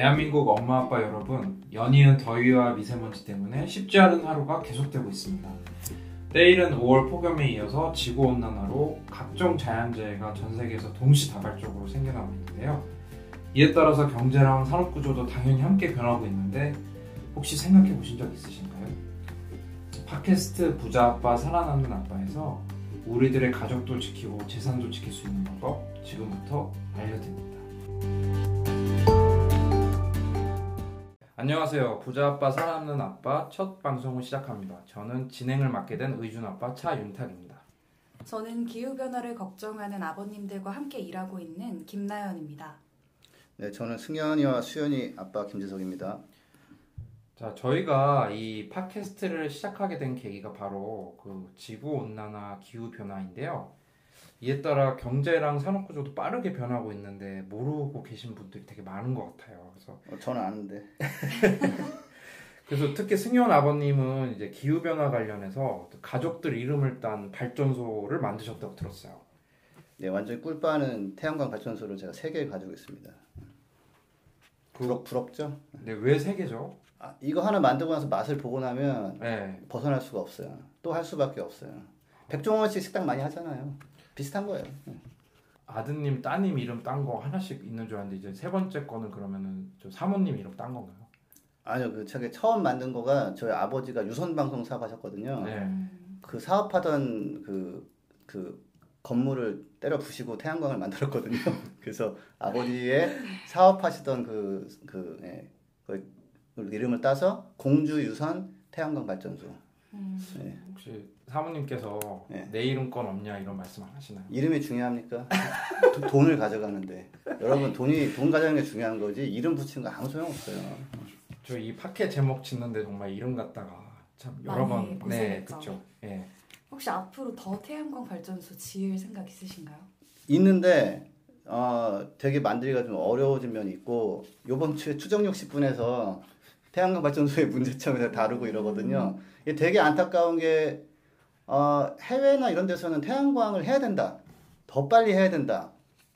대한민국 엄마 아빠 여러분, 연이은 더위와 미세먼지 때문에 쉽지 않은 하루가 계속되고 있습니다. 때일은 5월 폭염에 이어서 지구 온난화로 각종 자연재해가 전 세계에서 동시다발적으로 생겨나고 있는데요. 이에 따라서 경제랑 산업 구조도 당연히 함께 변하고 있는데 혹시 생각해 보신 적 있으신가요? 팟캐스트 부자 아빠 살아남는 아빠에서 우리들의 가족도 지키고 재산도 지킬 수 있는 방법 지금부터 알려드립니다. 안녕하세요. 부자 아빠 살아남는 아빠 첫 방송을 시작합니다. 저는 진행을 맡게 된 의준 아빠 차윤탁입니다. 저는 기후 변화를 걱정하는 아버님들과 함께 일하고 있는 김나연입니다. 네, 저는 승현이와 수현이 아빠 김재석입니다. 자, 저희가 이 팟캐스트를 시작하게 된 계기가 바로 그 지구 온난화 기후 변화인데요. 이에 따라 경제랑 산업 구조도 빠르게 변하고 있는데 모르고 계신 분들이 되게 많은 것 같아요. 그래서 어, 저는 아는데. 그래서 특히 승현 아버님은 이제 기후 변화 관련해서 가족들 이름을 딴 발전소를 만드셨다고 들었어요. 네, 완전히 꿀빠는 태양광 발전소를 제가 세 개 가지고 있습니다. 부럽, 부럽죠? 근데 왜세 개죠? 아, 이거 하나 만들고 나서 맛을 보고 나면 네. 벗어날 수가 없어요. 또 할 수밖에 없어요. 백종원 씨 식당 많이 하잖아요. 비슷한 거예요. 아드님, 따님 이름 딴 거 하나씩 있는 줄 알았는데 이제 세 번째 거는 그러면은 저 사모님 이름 딴 건가요? 아니요, 그 저게 처음 만든 거가 저희 아버지가 유선 방송 사업하셨거든요. 네. 그 사업하던 그, 그 건물을 때려 부시고 태양광을 만들었거든요. 그래서 아버지의 사업하시던 그, 그, 예, 그 이름을 따서 공주 유선 태양광 발전소. 음, 네. 혹시 사모님께서 네. 내 이름 건 없냐 이런 말씀 안 하시나요? 이름이 중요합니까? 도- 돈을 가져가는데 여러분 돈이 돈 가져가는 게 중요한 거지 이름 붙이는 거 아무 소용 없어요. 저이 팟캐 제목 짓는데 정말 이름 갖다가 참 여러 많이 번 네, 고생했죠. 그렇죠. 예. 혹시 앞으로 더 태양광 발전소 지을 생각 있으신가요? 있는데 어, 되게 만들기가 좀 어려워진 면이 있고 요번 주에 추정 60분에서 태양광 발전소의 문제점을 다루고 이러거든요. 이게 되게 안타까운 게 어, 해외나 이런 데서는 태양광을 해야 된다. 더 빨리 해야 된다.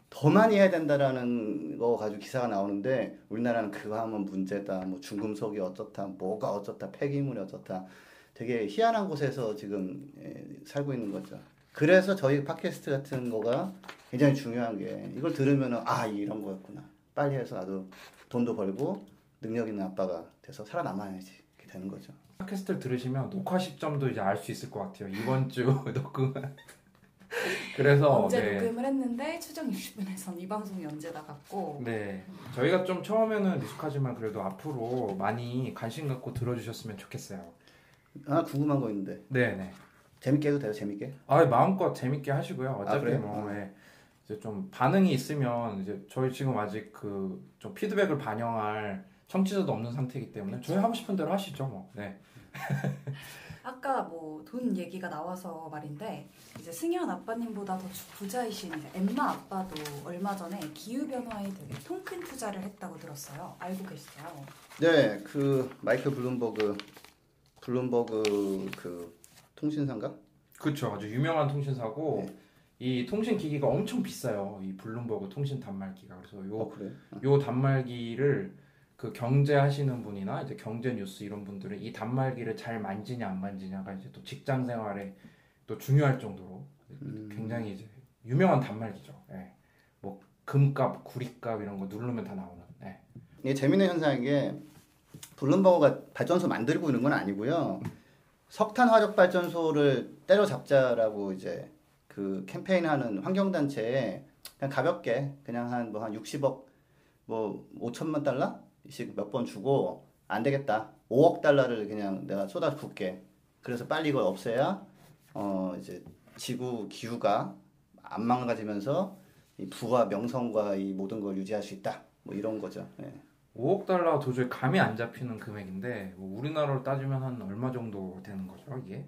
더 많이 해야 된다라는 거 가지고 기사가 나오는데 우리나라는 그거 하면 문제다. 뭐 중금속이 어쩌다. 뭐가 어쩌다. 폐기물이 어쩌다. 되게 희한한 곳에서 지금 예, 살고 있는 거죠. 그래서 저희 팟캐스트 같은 거가 굉장히 중요한 게 이걸 들으면은 아 이런 거였구나. 빨리 해서 나도 돈도 벌고 능력 있는 아빠가 돼서 살아남아야지 이렇게 되는 거죠. 팟캐스트를 들으시면 녹화 시점도 이제 알 수 있을 것 같아요. 이번 주 녹음. 그래서 언제 네. 녹음을 했는데 추정 60분에선 이 방송이 언제 나갔고 네. 저희가 좀 처음에는 미숙하지만 그래도 앞으로 많이 관심 갖고 들어주셨으면 좋겠어요. 하나 궁금한 거 있는데 네, 네. 재밌게 해도 돼요 재밌게? 아, 마음껏 재밌게 하시고요. 어차피 그래요? 뭐 아. 예. 이제 좀 반응이 있으면 이제 저희 지금 아직 그 좀 피드백을 반영할 청취자도 없는 상태이기 때문에 저희 하고 싶은 대로 하시죠, 뭐. 네. 아까 뭐 돈 얘기가 나와서 말인데 이제 승현 아빠님보다 더 주- 부자이신 엠마 아빠도 얼마 전에 기후 변화에 되게 통 큰 투자를 했다고 들었어요. 알고 계시죠? 네, 그 마이클 블룸버그 블룸버그 그 통신사인가? 그렇죠. 아주 유명한 통신사고 네. 이 통신 기기가 엄청 비싸요. 이 블룸버그 통신 단말기가. 그래서 요 어 그래? 요 단말기를 그 경제 하시는 분이나 이제 경제 뉴스 이런 분들은 이 단말기를 잘 만지냐 안 만지냐가 이제 또 직장 생활에 또 중요할 정도로 음. 굉장히 이제 유명한 단말기죠. 예. 뭐 금값, 구리값 이런 거 누르면 다 나오는. 예. 이게 재밌는 현상인 게 블룸버그가 발전소 만들고 있는 건 아니고요. 석탄 화력 발전소를 때려잡자라고 이제 그 캠페인하는 환경단체에 그냥 가볍게 그냥 한 뭐한 60억 뭐 5천만 달러 씩 몇 번 주고 안 되겠다. 5억 달러를 그냥 내가 쏟아 붓게. 그래서 빨리 이걸 없애야 어 이제 지구 기후가 안 망가지면서 이 부와 명성과 이 모든 걸 유지할 수 있다. 뭐 이런 거죠. 예. 5억 달러 도저히 감이 안 잡히는 금액인데 뭐 우리나라로 따지면 한 얼마 정도 되는 거죠, 이게?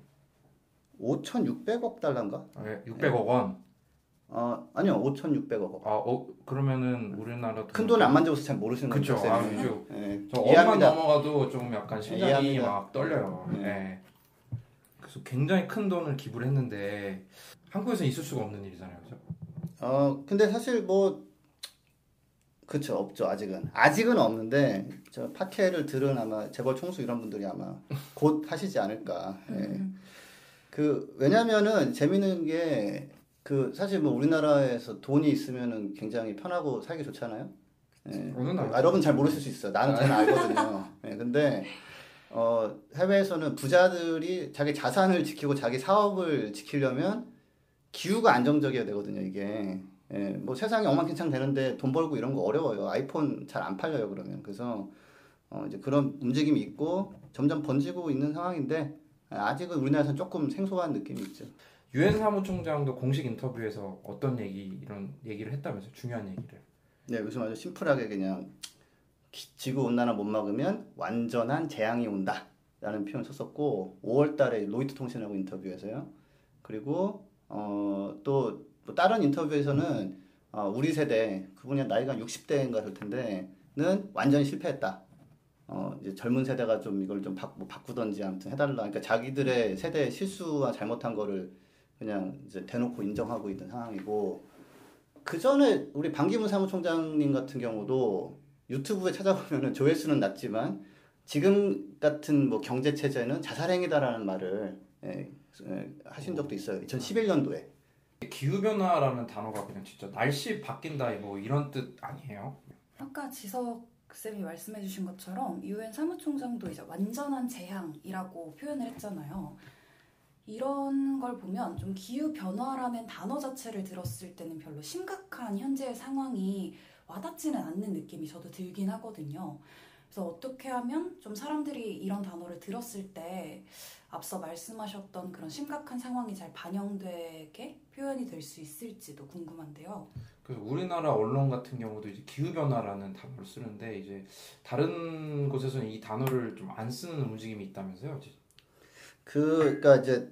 5,600억 달러인가? 예, 600억 원. 어, 아니요, 5,600억. 아, 어, 그러면은 우리나라 큰 돈을 안 만져서 잘 모르시는 그쵸. 거죠. 아, 쌤이. 그죠. 예, 저 억만 이해합니다. 넘어가도 조금 약간 심장이 이해합니다. 막 떨려요. 네. 예. 그래서 굉장히 큰 돈을 기부를 했는데 한국에서 있을 수가 없는 일이잖아요, 그죠? 어, 근데 사실 뭐 그렇죠 없죠 아직은 아직은 없는데 저 파케를 들은 아마 재벌 총수 이런 분들이 아마 곧 하시지 않을까. 예. 음. 그 왜냐면은 재밌는 게 그 사실 뭐 우리나라에서 돈이 있으면은 굉장히 편하고 살기 좋잖아요. 예. 아, 여러분 잘 모르실 수 있어요. 나는 잘 알거든요. 예, 근데 어, 해외에서는 부자들이 자기 자산을 지키고 자기 사업을 지키려면 기후가 안정적이어야 되거든요. 이게 예, 뭐 세상이 엉망진창 되는데 돈 벌고 이런 거 어려워요. 아이폰 잘 안 팔려요. 그러면 그래서 어, 이제 그런 움직임이 있고 점점 번지고 있는 상황인데 아직은 우리나라에서는 조금 생소한 느낌이 있죠. 유엔 사무총장도 공식 인터뷰에서 어떤 얘기 이런 얘기를 했다면서 중요한 얘기를. 네, 요즘 아주 심플하게 그냥 기- 지구 온난화 못 막으면 완전한 재앙이 온다라는 표현 썼었고 5월달에 로이터 통신하고 인터뷰에서요. 그리고 어, 또 뭐 다른 인터뷰에서는 어, 우리 세대 그분이 나이가 60대인가 그럴 텐데는 완전히 실패했다. 어, 이제 젊은 세대가 좀 이걸 좀 바, 뭐 바꾸던지 아무튼 해달라. 그러니까 자기들의 세대의 실수와 잘못한 거를 그냥 이제 대놓고 인정하고 있는 상황이고 그 전에 우리 반기문 사무총장님 같은 경우도 유튜브에 찾아보면은 조회수는 낮지만 지금 같은 뭐 경제 체제는 자살행위다라는 말을 예, 예, 하신 적도 있어요. 2011년도에. 기후 변화라는 단어가 그냥 진짜 날씨 바뀐다 뭐 이런 뜻 아니에요? 아까 지석 쌤이 말씀해주신 것처럼 유엔 사무총장도 이제 완전한 재앙이라고 표현을 했잖아요. 이런 걸 보면 좀 기후 변화라는 단어 자체를 들었을 때는 별로 심각한 현재의 상황이 와닿지는 않는 느낌이 저도 들긴 하거든요. 그래서 어떻게 하면 좀 사람들이 이런 단어를 들었을 때 앞서 말씀하셨던 그런 심각한 상황이 잘 반영되게 표현이 될 수 있을지도 궁금한데요. 그 우리나라 언론 같은 경우도 이제 기후 변화라는 단어를 쓰는데 이제 다른 곳에서는 이 단어를 좀 안 쓰는 움직임이 있다면서요? 그, 그러니까 이제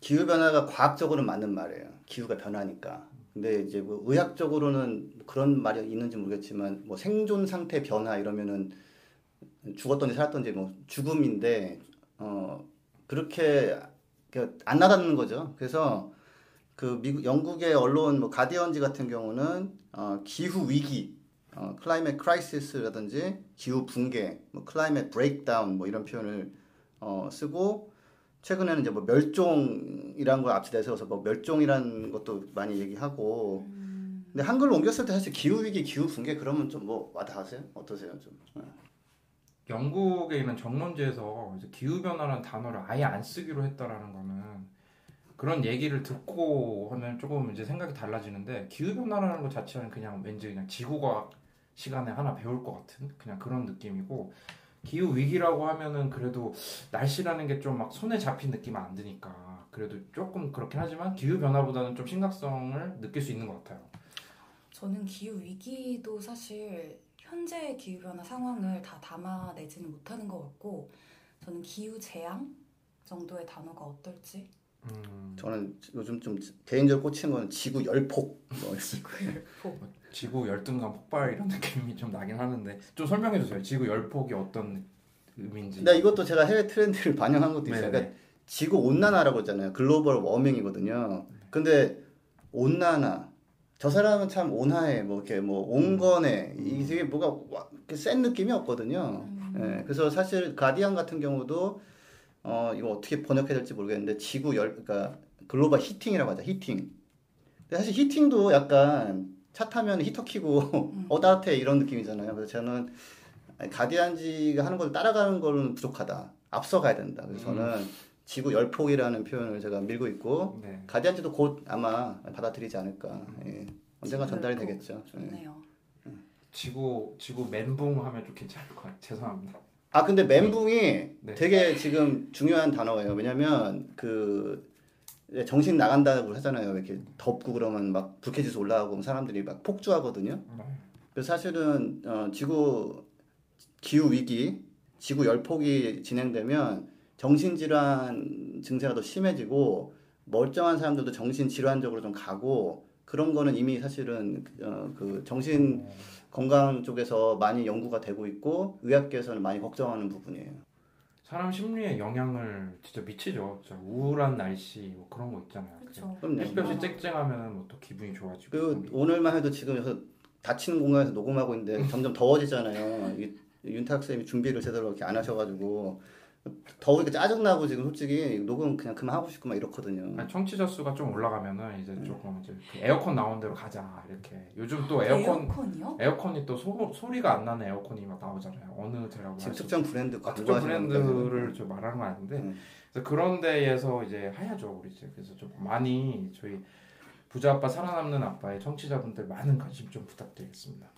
기후 변화가 과학적으로는 맞는 말이에요. 기후가 변하니까. 근데 이제 뭐 의학적으로는 그런 말이 있는지 모르겠지만 뭐 생존 상태 변화 이러면은 죽었던지 살았던지 뭐 죽음인데 어 그렇게 그 안 와닿는 거죠. 그래서 그 미국 영국의 언론 뭐 가디언지 같은 경우는 어 기후 위기 어 climate crisis라든지 기후 붕괴 뭐 climate breakdown 뭐 이런 표현을 어 쓰고 최근에는 이제 뭐 멸종이란 걸 앞서 내세워서 뭐 멸종이라는 것도 많이 얘기하고 근데 한글로 옮겼을 때 사실 기후 위기, 기후 붕괴 그러면 좀 뭐 와닿으세요? 어떠세요 좀? 영국에 있는 정론지에서 이제 기후 변화라는 단어를 아예 안 쓰기로 했다라는 거는 그런 얘기를 듣고 하면 조금 이제 생각이 달라지는데 기후 변화라는 것 자체는 그냥 왠지 그냥 지구과학 시간에 하나 배울 것 같은 그냥 그런 느낌이고 기후 위기라고 하면은 그래도 날씨라는 게 좀 막 손에 잡힌 느낌 안 드니까 그래도 조금 그렇긴 하지만 기후 변화보다는 좀 심각성을 느낄 수 있는 것 같아요. 저는 기후 위기도 사실 현재의 기후 변화 상황을 다 담아내지는 못하는 것 같고 저는 기후 재앙 정도의 단어가 어떨지 음, 저는 요즘 좀 개인적으로 꽂히는 거는 지구 열폭. 뭐 지구를 보 지구 열등감 폭발 이런 느낌이 좀 나긴 하는데 좀 설명해 주세요. 지구 열폭이 어떤 의미인지. 근데 이것도 제가 해외 트렌드를 반영한 것도 있어요. 네네. 그러니까 지구 온난화라고 했잖아요. 글로벌 워밍이거든요. 근데 온난화 저 사람은 참 온화해 뭐 이렇게 뭐 온건해 이게 뭐가 와- 이렇게 센 느낌이 없거든요. 예, 그래서 사실 가디언 같은 경우도 어 이거 어떻게 번역해야 될지 모르겠는데 지구 열 그러니까 글로벌 히팅이라고 하죠. 히팅. 근데 사실 히팅도 약간 차 타면 히터 키고 어 따뜻해 이런 느낌이잖아요. 그래서 저는 가디언지가 하는 걸 따라가는 거는 부족하다. 앞서가야 된다. 그래서 저는 지구 열폭이라는 표현을 제가 밀고 있고 네. 가디언지도 곧 아마 받아들이지 않을까. 예. 언젠가 전달이. 되겠죠. 예. 좋네요. 지구 지구 멘붕 하면 좀 괜찮을 것 같아요. 죄송합니다. 아 근데 멘붕이 네. 되게 지금 중요한 단어예요. 왜냐면 그 정신 나간다고 하잖아요. 이렇게 덥고 그러면 막 불쾌지수 올라가고 사람들이 막 폭주하거든요. 네. 그래서 사실은 어, 지구 기후 위기, 지구 열폭이 진행되면 정신 질환 증세가 더 심해지고 멀쩡한 사람들도 정신 질환적으로 좀 가고 그런 거는 이미 사실은 어, 그 정신 건강 쪽에서 많이 연구가 되고 있고 의학계에서는 많이 걱정하는 부분이에요. 사람 심리에 영향을 진짜 미치죠. 진짜 우울한 날씨 뭐 그런 거 있잖아요. 그렇죠. 그럼요. 햇볕이 쨍쨍하면 뭐 또 기분이 좋아지고. 그 오늘만 해도 지금 여기서 닫히는 공간에서 녹음하고 있는데 점점 더워지잖아요. 이 윤탁 쌤이 준비를 제대로 이렇게 안 하셔가지고 더우니까 짜증나고 지금 솔직히 녹음 그냥 그만하고 싶고 막 이렇거든요. 아니, 청취자 수가 좀 올라가면은 이제 음. 조금 이제 그 에어컨 나온 대로 가자 이렇게 요즘 또 에어컨 에어컨이요? 에어컨이 또 소, 소리가 안 나는 에어컨이 막 나오잖아요 어느 데라고 지금 특정 브랜드 아, 특정. 브랜드를 좀 말하는 건 아닌데 음. 그래서 그런 데에서 이제 해야죠 우리 이제 그래서 좀 많이 저희 부자 아빠 살아남는 아빠의 청취자분들 많은 관심 좀 부탁드리겠습니다.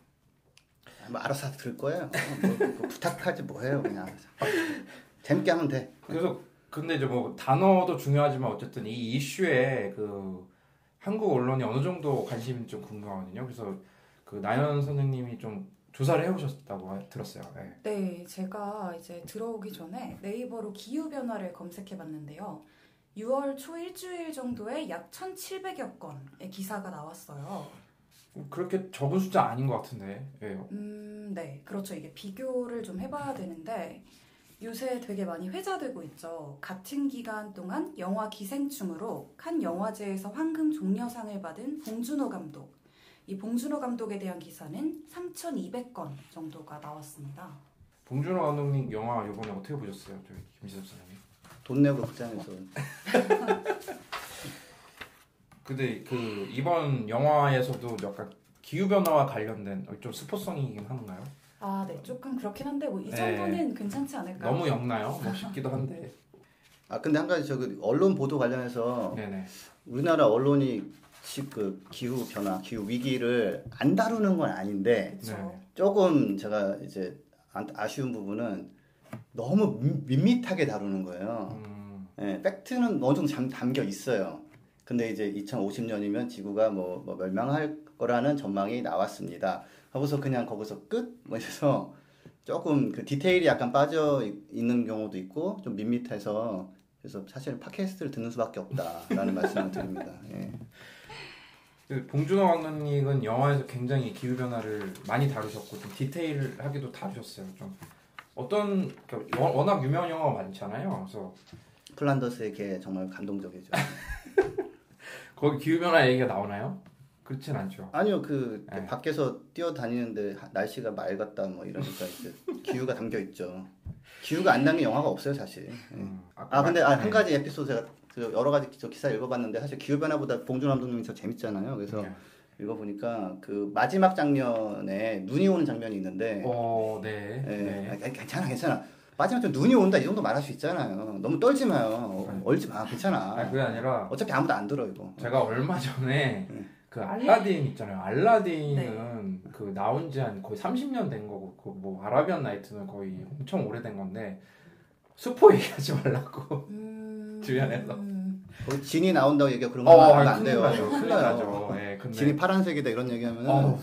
뭐 알아서 다 들을 거예요. 뭐, 뭐 부탁하지 뭐해요 그냥 재밌게 하면 돼. 그래서 근데 이제 뭐 단어도 중요하지만 어쨌든 이 이슈에 그 한국 언론이 어느 정도 관심이 좀 궁금하거든요. 그래서 그 나연 선생님이 좀 조사를 해오셨다고 하- 들었어요. 네. 네, 제가 이제 들어오기 전에 네이버로 기후 변화를 검색해 봤는데요. 6월 초 일주일 정도에 약 1,700여 건의 기사가 나왔어요. 그렇게 적은 숫자 아닌 것 같은데. 예. 음, 네, 그렇죠. 이게 비교를 좀 해봐야 되는데 요새 되게 많이 회자되고 있죠. 같은 기간 동안 영화 기생충으로 칸 영화제에서 황금 종려상을 받은 봉준호 감독. 이 봉준호 감독에 대한 기사는 3,200건 정도가 나왔습니다. 봉준호 감독님 영화 이번에 어떻게 보셨어요? 저희 김지섭 선생님. 돈 내고 극장에서 근데 그 이번 영화에서도 약간 기후 변화와 관련된 좀 스포성이긴 한가요? 아, 네, 조금 그렇긴 한데 뭐이 네. 정도는 괜찮지 않을까요? 너무 엮나요? 뭐 싶기도 한데. 아 근데 한 가지 저 그 언론 보도 관련해서 네네. 우리나라 언론이 지- 그 기후 변화, 기후 위기를 안 다루는 건 아닌데 그렇죠. 네. 조금 제가 이제 안- 아쉬운 부분은 너무 밋- 밋밋하게 다루는 거예요. 음, 예, 팩트는 어느 정도 잠, 담겨 있어요. 근데 이제 2050년이면 지구가 뭐, 뭐 멸망할 거라는 전망이 나왔습니다. 하고서 그냥 거기서 끝? 뭐 이래서 조금 그 디테일이 약간 빠져 있- 있는 경우도 있고 좀 밋밋해서 그래서 사실 팟캐스트를 듣는 수밖에 없다라는 말씀을 드립니다. 예. 그 봉준호 감독님은 영화에서 굉장히 기후 변화를 많이 다루셨고 좀 디테일하게도 다루셨어요. 좀 어떤 그러니까 워- 워낙 유명한 영화가 많잖아요. 그래서 플란더스의 개 정말 감동적이죠. 거기 기후 변화 얘기가 나오나요? 그렇진 않죠. 아니요, 그 네. 밖에서 뛰어다니는데 하- 날씨가 맑았다 뭐 이러니까 이제 기후가 담겨 있죠. 기후가 안 담긴 영화가 없어요, 사실. 예. 음, 아 근데 아, 한 네. 가지 에피소드 제가 그 여러 가지 저 기사 읽어봤는데 사실 기후 변화보다 봉준 감독님이 더 재밌잖아요. 그래서 네. 읽어보니까 그 마지막 장면에 눈이 오는 장면이 있는데 어, 네. 예, 네. 아, 괜찮아 괜찮아 마지막 좀 눈이 온다 이 정도 말할 수 있잖아요. 너무 떨지 마요. 어, 얼지 마 괜찮아. 아니 그게 아니라 어차피 아무도 안 들어 이거. 제가 얼마 전에 네. 그 알라딘 있잖아요. 알라딘은 그 나온 지 한 거의 30년 된 거고 그 뭐 아라비안 나이트는 거의 엄청 오래된 건데 스포 얘기하지 말라고. 음, 주변에서. 음, 진이 나온다고 얘기하고 그런 거 어, 하면 아니, 안 돼요. 나죠. 큰일. 나죠. 예, 근데 진이 파란색이다 이런 얘기하면 어우,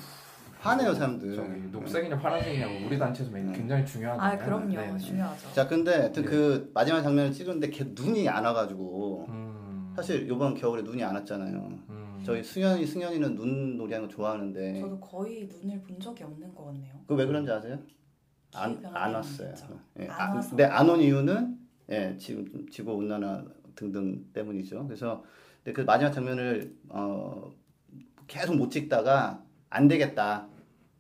화내요 사람들. 저기 녹색이냐 파란색이냐고 우리 단체에서 네. 굉장히 중요한 아. 그럼요. 네, 네. 중요하죠. 자 근데 하여튼 네. 그 마지막 장면을 찍었는데 걔 눈이 안 와가지고 음, 사실 이번 겨울에 눈이 안 왔잖아요. 음, 저희 승현이 승현이는 눈 놀이 하는 거 좋아하는데 저도 거의 눈을 본 적이 없는 것 같네요. 그 왜 그런지 아세요? 안, 기후 안 변화 왔어요. 예, 안 아, 와서. 근데 안 온 이유는 예, 지금 지구 온난화 등등 때문이죠. 그래서 근데 그 마지막 장면을 어, 계속 못 찍다가 안 되겠다.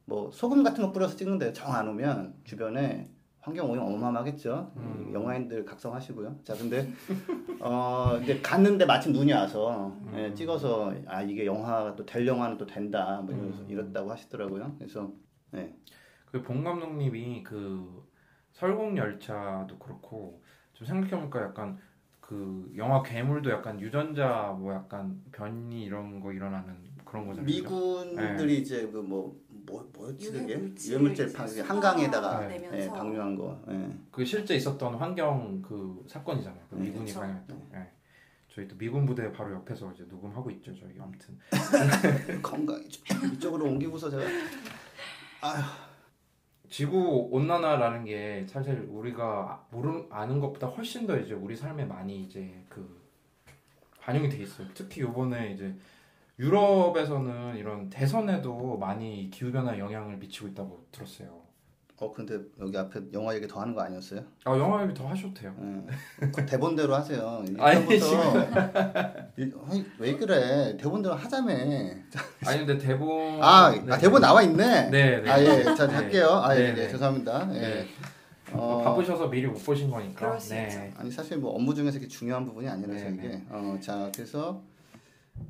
뭐 소금 같은 거 뿌려서 찍는데 정 안 오면 주변에 환경 오염 어마어마하겠죠. 음. 영화인들 각성하시고요. 자, 근데 어 이제 갔는데 마침 눈이 와서 예, 음. 찍어서 아 이게 영화가 또 될 영화는 또 된다. 뭐 이러면서 음. 이랬다고 하시더라고요. 그래서 네. 그봉 감독님이 그 설국 열차도 그렇고 좀 생각해보니까 약간 그 영화 괴물도 약간 유전자 뭐 약간 변이 이런 거 일어나는 그런 거잖아요. 미군들이 이제 그뭐 뭐 뭐였지 그게 유해물질 유해물질 이제 방 쏟아내면서 한강에다가 네. 예, 방류한 거. 예. 그 실제 있었던 환경 그 사건이잖아요. 그 네, 미군이 그쵸. 방영했던. 예. 저희 또 미군 부대 바로 옆에서 이제 녹음하고 있죠. 저희 아무튼 건강이 좀 이쪽으로 옮기고서 제가 아휴 지구 온난화라는 게 사실 우리가 모르 아는 것보다 훨씬 더 이제 우리 삶에 많이 이제 그 반영이 돼 있어요. 특히 요번에 이제 유럽에서는 이런 대선에도 많이 기후 변화 영향을 미치고 있다고 들었어요. 어 근데 여기 앞에 영화 얘기 더 하는 거 아니었어요? 아 영화 얘기 더 하셔도 돼요. 예. 그 대본대로 하세요. 아니, 아니, 왜 그래? 대본대로 하자며. 아니 근데 대본 아, 네. 아 대본 나와 있네. 네, 네. 아 예, 자 네. 할게요. 아 예, 네, 예, 네. 죄송합니다. 예. 네. 어, 바쁘셔서 미리 못 보신 거니까. 네. 아니 사실 뭐 업무 중에서 이렇게 중요한 부분이 아니라서 네, 이게. 네. 어, 자 그래서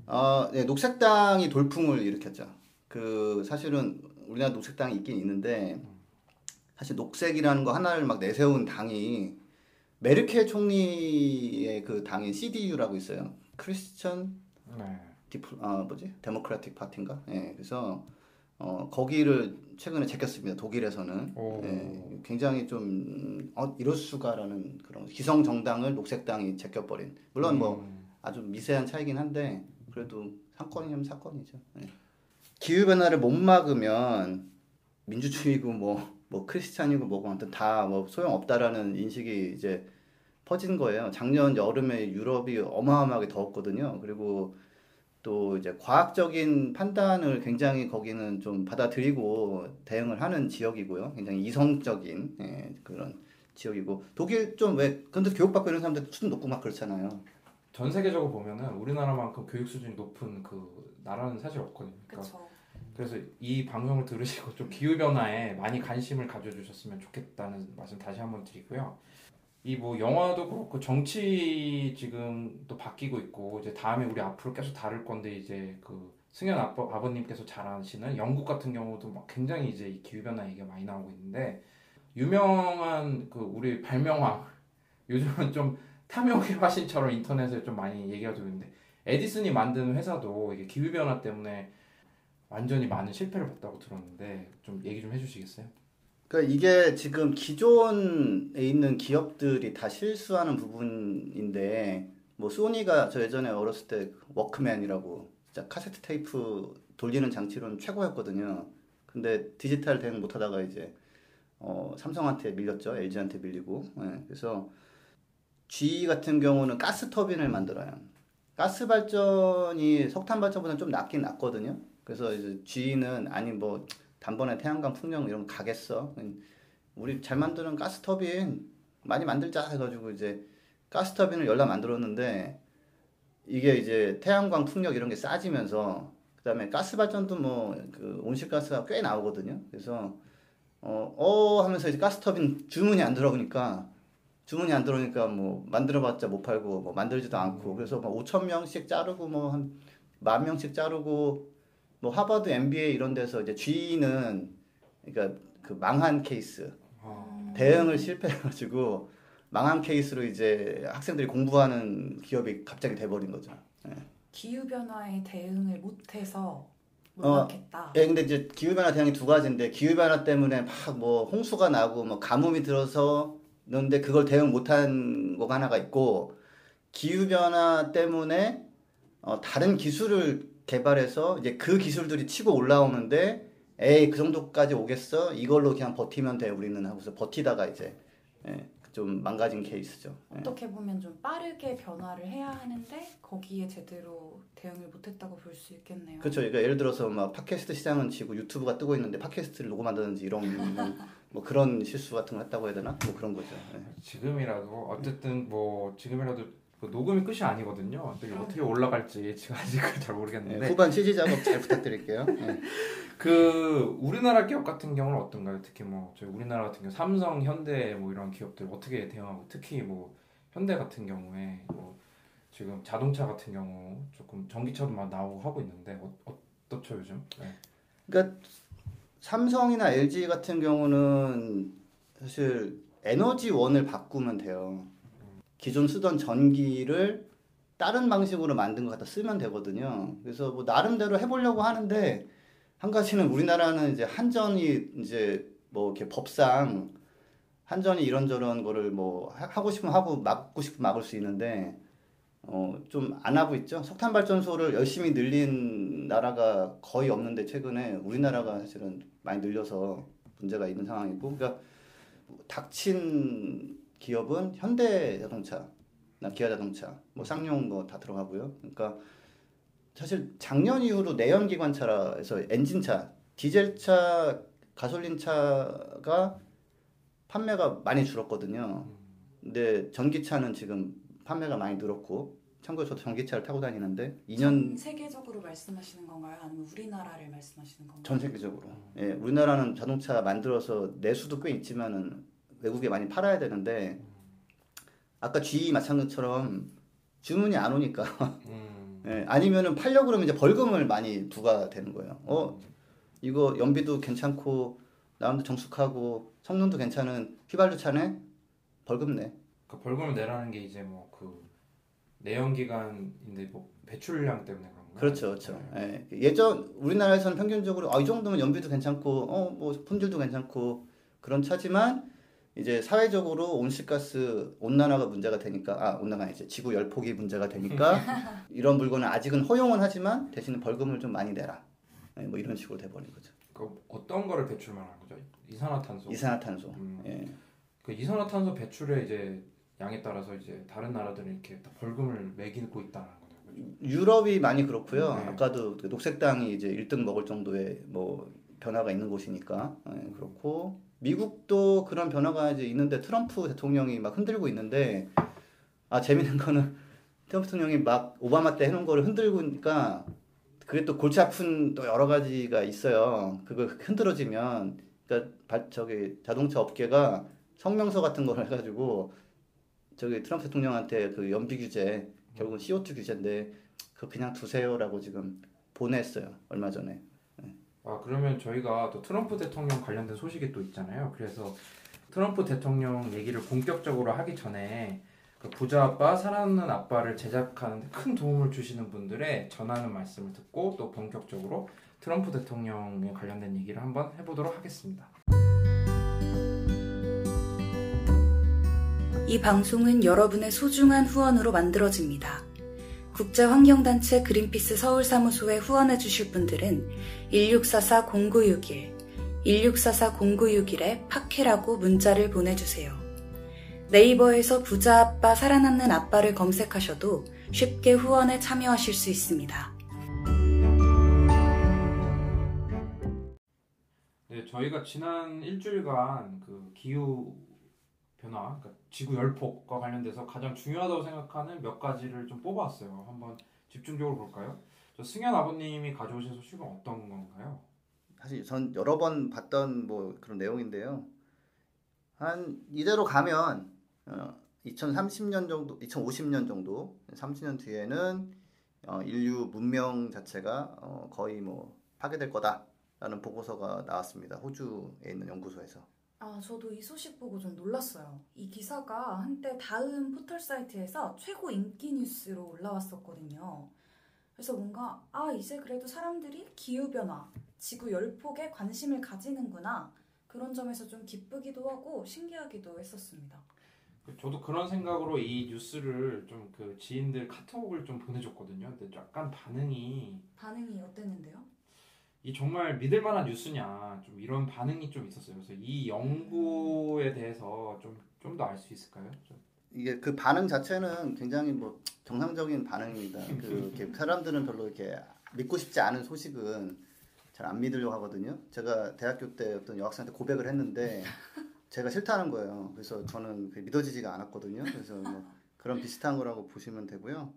어, 네, 녹색당이 돌풍을 일으켰죠. 그 사실은 우리나라 녹색당이 있긴 있는데 사실 녹색이라는 거 하나를 막 내세운 당이 메르켈 총리의 그 당인 CDU라고 있어요. 크리스천 네. 디플 아 뭐지 데모크라틱 파티인가? 예, 그래서 어 거기를 최근에 제꼈습니다. 독일에서는 오. 예, 굉장히 좀 어, 이럴 수가라는 그런 기성 정당을 녹색당이 제껴버린 물론 뭐 음. 아주 미세한 차이긴 한데 그래도 사건이면 사건이죠. 예. 기후 변화를 못 막으면 민주주의고 뭐뭐 크리스찬이고 뭐고 아무튼 다 뭐 소용 없다라는 인식이 이제 퍼진 거예요. 작년 여름에 유럽이 어마어마하게 더웠거든요. 그리고 또 이제 과학적인 판단을 굉장히 거기는 좀 받아들이고 대응을 하는 지역이고요. 굉장히 이성적인 예, 그런 지역이고 독일 좀 왜 근데 교육받고 이런 사람들 수준 높고 막 그렇잖아요. 전 세계적으로 보면은 우리나라만큼 교육 수준이 높은 그 나라는 사실 없거든요. 그러니까 그쵸. 그래서 이 방송을 들으시고 좀 기후 변화에 많이 관심을 가져주셨으면 좋겠다는 말씀 다시 한번 드리고요. 이 뭐 영화도 그렇고 정치 지금 또 바뀌고 있고 이제 다음에 우리 앞으로 계속 다룰 건데 이제 그 승현 아버, 아버님께서 잘 아시는 영국 같은 경우도 막 굉장히 이제 이 기후 변화 얘기가 많이 나오고 있는데 유명한 그 우리 발명왕 요즘은 좀 탐욕의 화신처럼 인터넷에 좀 많이 얘기가 되고 있는데 에디슨이 만든 회사도 이게 기후 변화 때문에 완전히 많은 실패를 봤다고 들었는데 좀 얘기 좀 해주시겠어요? 그러니까 이게 지금 기존에 있는 기업들이 다 실수하는 부분인데 뭐 소니가 저 예전에 어렸을 때 워크맨이라고 진짜 카세트 테이프 돌리는 장치로는 최고였거든요. 근데 디지털 대응 못하다가 이제 어, 삼성한테 밀렸죠. LG한테 밀리고. 예, 그래서 GE 같은 경우는 가스 터빈을 만들어요. 가스 발전이 석탄 발전보다 좀 낫긴 낫거든요. 그래서 이제 GE는 아니 뭐 단번에 태양광 풍력 이런 거 가겠어. 우리 잘 만드는 가스 터빈 많이 만들자 해가지고 이제 가스 터빈을 열라 만들었는데 이게 이제 태양광 풍력 이런 게 싸지면서 그다음에 가스 발전도 뭐 그 온실가스가 꽤 나오거든요. 그래서 어, 어 하면서 이제 가스 터빈 주문이 안 들어오니까 주문이 안 들어오니까 뭐 만들어봤자 못 팔고 뭐 만들지도 않고 그래서 뭐 5천 명씩 자르고 뭐 한 만 명씩 자르고 뭐 하버드 MBA 이런 데서 이제 G는 그러니까 그 망한 케이스. 아, 대응을 실패해가지고 망한 케이스로 이제 학생들이 공부하는 기업이 갑자기 돼버린 거죠. 기후 변화에 대응을 못해서 못 어. 예, 근데 이제 기후 변화 대응이 두 가지인데 기후 변화 때문에 막 뭐 홍수가 나고 뭐 가뭄이 들어서 는데 그걸 대응 못한 거가 하나가 있고 기후 변화 때문에 어, 다른 기술을 개발해서 이제 그 기술들이 치고 올라오는데 에이 그 정도까지 오겠어 이걸로 그냥 버티면 돼 우리는 하고서 버티다가 이제 예, 좀 망가진 케이스죠. 예. 어떻게 보면 좀 빠르게 변화를 해야 하는데 거기에 제대로 대응을 못했다고 볼 수 있겠네요. 그렇죠. 그러니까 예를 들어서 막 팟캐스트 시장은 지고 유튜브가 뜨고 있는데 팟캐스트를 누구 만드는지 이런 뭐 그런 실수 같은 걸 했다고 해야 되나? 뭐 그런 거죠. 예. 지금이라도 어쨌든 뭐 지금이라도 그 녹음이 끝이 아니거든요. 또 이게 어떻게 올라갈지 지금 아직은 잘 예, 모르겠는데 후반 CG 작업 잘 부탁드릴게요. 예. 그 우리나라 기업 같은 경우는 어떤가요? 특히 뭐 저희 우리나라 같은 경우 삼성, 현대 뭐 이런 기업들 어떻게 대응하고 특히 뭐 현대 같은 경우에 뭐 지금 자동차 같은 경우 조금 전기차도 막 나오고 하고 있는데 어, 어떻죠 요즘? 네. 그러니까 삼성이나 LG 같은 경우는 사실 에너지원을 바꾸면 돼요. 기존 쓰던 전기를 다른 방식으로 만든 것 갖다 쓰면 되거든요. 그래서 뭐 나름대로 해보려고 하는데 한 가지는 우리나라는 이제 한전이 이제 뭐 이렇게 법상 한전이 이런저런 거를 뭐 하- 하고 싶으면 하고 막고 싶으면 막을 수 있는데 어 좀 안 하고 있죠. 석탄 발전소를 열심히 늘린 나라가 거의 없는데 최근에 우리나라가 사실은 많이 늘려서 문제가 있는 상황이고 그러니까 닥친 기업은 현대자동차, 나 기아자동차, 뭐 쌍용 뭐 다 들어가고요. 그러니까 사실 작년 이후로 내연기관차라서 엔진차, 디젤차가 가솔린 차가 판매가 많이 줄었거든요. 음. 근데 전기차는 지금 판매가 많이 늘었고 참고로 저도 전기차를 타고 다니는데 전 2년 세계적으로 말씀하시는 건가요? 아니면 우리나라를 말씀하시는 건가요? 전 세계적으로 예, 우리나라는 자동차 만들어서 내수도 꽤 있지만은 외국에 많이 팔아야 되는데 아까 GE 마찬가지처럼 주문이 안 오니까 음. 예, 아니면은 팔려고 그러면 이제 벌금을 많이 부과되는 거예요. 어 이거 연비도 괜찮고 나름도 정숙하고 성능도 괜찮은 휘발유 차네 벌금 내. 그 벌금을 내라는 게 이제 뭐 그 내연기관인데 뭐 배출량 때문에 그런가요? 그렇죠, 그렇죠. 예. 예전 우리나라에서는 평균적으로 아, 이 정도면 연비도 괜찮고, 어, 뭐 품질도 괜찮고 그런 차지만 이제 사회적으로 온실가스 온난화가 문제가 되니까 아 온난화 이제 지구 열폭이 문제가 되니까 이런 물건은 아직은 허용은 하지만 대신에 벌금을 좀 많이 내라. 예, 뭐 이런 식으로 돼버린 거죠. 그 어떤 거를 배출 말하는 거죠? 이산화탄소. 이산화탄소. 음. 예. 그 이산화탄소 배출의 이제 양에 따라서 이제 다른 나라들은 이렇게 다 벌금을 매기고 있다는. 그죠? 유럽이 많이 그렇고요. 네. 아까도 그 녹색당이 이제 1등 먹을 정도의 뭐 변화가 있는 곳이니까 예, 그렇고 미국도 그런 변화가 이제 있는데 트럼프 대통령이 막 흔들고 있는데 아 재밌는 거는 트럼프 대통령이 막 오바마 때 해놓은 거를 흔들고 있으니까 그게 또 골치 아픈 또 여러 가지가 있어요. 그거 흔들어지면 그러니까 발- 저기 자동차 업계가 성명서 같은 걸 해가지고 저기 트럼프 대통령한테 그 연비 규제 결국은 CO2 규제인데 그거 그냥 두세요라고 지금 보냈어요 얼마 전에. 아 그러면 저희가 또 트럼프 대통령 관련된 소식이 또 있잖아요. 그래서 트럼프 대통령 얘기를 본격적으로 하기 전에 그 부자 아빠, 살아남는 아빠를 제작하는데 큰 도움을 주시는 분들의 전하는 말씀을 듣고 또 본격적으로 트럼프 대통령에 관련된 얘기를 한번 해보도록 하겠습니다. 이 방송은 여러분의 소중한 후원으로 만들어집니다. 국제환경단체 그린피스 서울사무소에 후원해주실 분들은 1644-0961, 1644-0961에 파케라고 문자를 보내주세요. 네이버에서 부자 아빠 살아남는 아빠를 검색하셔도 쉽게 후원에 참여하실 수 있습니다. 네, 저희가 지난 일주일간 그 기후 변화, 그러니까 지구 열폭과 관련돼서 가장 중요하다고 생각하는 몇 가지를 좀 뽑아왔어요. 한번 집중적으로 볼까요? 저 승현 아버님이 가져오신 소식은 어떤 건가요? 사실 전 여러 번 봤던 뭐 그런 내용인데요. 한 이대로 가면 어, 2030년 정도, 2050년 정도, 30년 뒤에는 어, 인류 문명 자체가 어, 거의 뭐 파괴될 거다라는 보고서가 나왔습니다. 호주에 있는 연구소에서. 아, 저도 이 소식 보고 좀 놀랐어요. 이 기사가 한때 다음 포털 사이트에서 최고 인기 뉴스로 올라왔었거든요. 그래서 뭔가, 아, 이제 그래도 사람들이 기후변화, 지구 열폭에 관심을 가지는구나. 그런 점에서 좀 기쁘기도 하고 신기하기도 했었습니다. 그 저도 그런 생각으로 이 뉴스를 좀 그 지인들 카톡을 좀 보내줬거든요. 근데 약간 반응이 반응이 어땠는데요? 이 정말 믿을 만한 뉴스냐 좀 이런 반응이 좀 있었어요. 그래서 이 연구에 대해서 좀 좀 더 알 수 있을까요? 좀. 이게 그 반응 자체는 굉장히 뭐 정상적인 반응입니다. 그 사람들은 별로 이렇게 믿고 싶지 않은 소식은 잘 안 믿으려고 하거든요. 제가 대학교 때 어떤 여학생한테 고백을 했는데 제가 싫다는 거예요. 그래서 저는 믿어지지가 않았거든요. 그래서 뭐 그런 비슷한 거라고 보시면 되고요.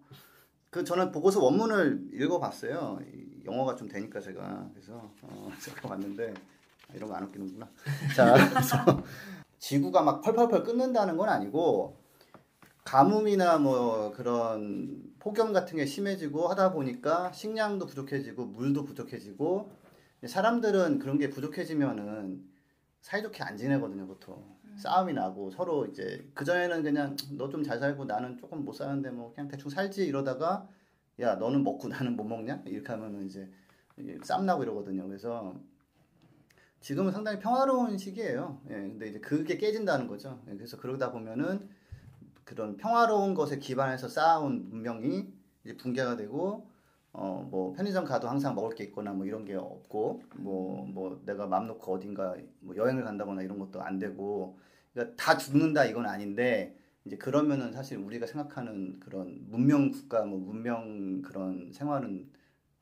그 저는 보고서 원문을 읽어봤어요. 이 영어가 좀 되니까 제가 그래서 어, 제가 봤는데 아, 이런 거 안 웃기는구나. 자, 그래서 지구가 막 펄펄펄 끓는다는 건 아니고 가뭄이나 뭐 그런 폭염 같은 게 심해지고 하다 보니까 식량도 부족해지고 물도 부족해지고 사람들은 그런 게 부족해지면은 사이좋게 안 지내거든요 보통 싸움이 나고 서로 이제 그 전에는 그냥 너 좀 잘 살고 나는 조금 못 사는데 뭐 그냥 대충 살지 이러다가 야 너는 먹고 나는 못 먹냐? 이렇게 하면은 이제 쌈 나고 이러거든요. 그래서 지금은 상당히 평화로운 시기예요. 예 근데 이제 그게 깨진다는 거죠. 예, 그래서 그러다 보면은 그런 평화로운 것에 기반해서 쌓아온 문명이 이제 붕괴가 되고 어 뭐 편의점 가도 항상 먹을 게 있거나 뭐 이런 게 없고 뭐뭐 내가 맘 놓고 어딘가 뭐 여행을 간다거나 이런 것도 안 되고 그러니까 다 죽는다 이건 아닌데 이제 그러면은 사실 우리가 생각하는 그런 문명 국가 뭐 문명 그런 생활은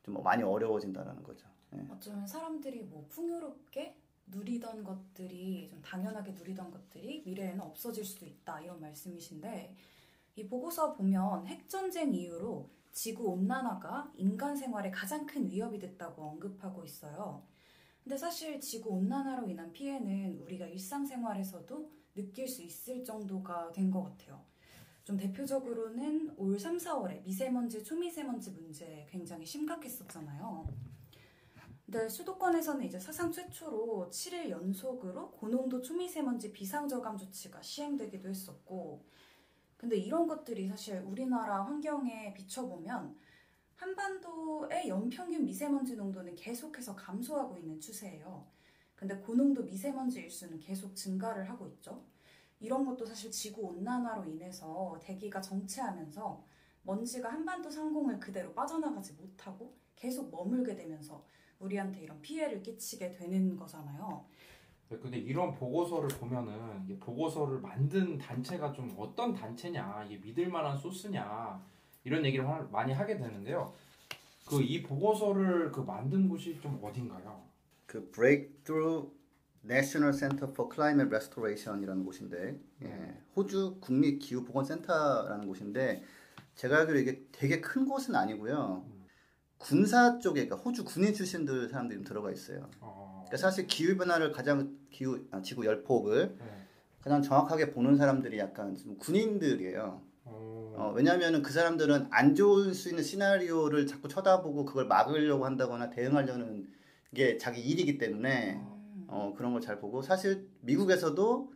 좀 많이 어려워진다라는 거죠. 예. 어쩌면 사람들이 뭐 풍요롭게 누리던 것들이 좀 당연하게 누리던 것들이 미래에는 없어질 수도 있다 이런 말씀이신데 이 보고서 보면 핵전쟁 이후로 지구 온난화가 인간 생활에 가장 큰 위협이 됐다고 언급하고 있어요. 근데 사실 지구 온난화로 인한 피해는 우리가 일상생활에서도 느낄 수 있을 정도가 된 것 같아요. 좀 대표적으로는 올 3, 4월에 미세먼지, 초미세먼지 문제 굉장히 심각했었잖아요. 근데 수도권에서는 이제 사상 최초로 7일 연속으로 고농도 초미세먼지 비상저감 조치가 시행되기도 했었고, 근데 이런 것들이 사실 우리나라 환경에 비춰보면 한반도의 연평균 미세먼지 농도는 계속해서 감소하고 있는 추세예요. 근데 고농도 미세먼지 일수는 계속 증가를 하고 있죠. 이런 것도 사실 지구 온난화로 인해서 대기가 정체하면서 먼지가 한반도 상공을 그대로 빠져나가지 못하고 계속 머물게 되면서 우리한테 이런 피해를 끼치게 되는 거잖아요. 네, 근데 이런 보고서를 보면은 이게 보고서를 만든 단체가 좀 어떤 단체냐, 이게 믿을 만한 소스냐 이런 얘기를 하- 많이 하게 되는데요. 그 이 보고서를 그 만든 곳이 좀 어딘가요? 그 Breakthrough National Center for Climate Restoration이라는 곳인데 예, 호주 국립 기후 보건 센터라는 곳인데 제가 알기로 이게 되게 큰 곳은 아니고요. 군사 쪽에 그러니까 호주 군인 출신들 사람들이 좀 들어가 있어요. 어, 그러니까 사실 기후 변화를 가장 기후 아, 지구 열폭을 네. 가장 정확하게 보는 사람들이 약간 좀 군인들이에요. 어, 어, 왜냐하면 그 사람들은 안 좋을 수 있는 시나리오를 자꾸 쳐다보고 그걸 막으려고 한다거나 대응하려는 게 자기 일이기 때문에 음. 어, 그런 걸 잘 보고 사실 미국에서도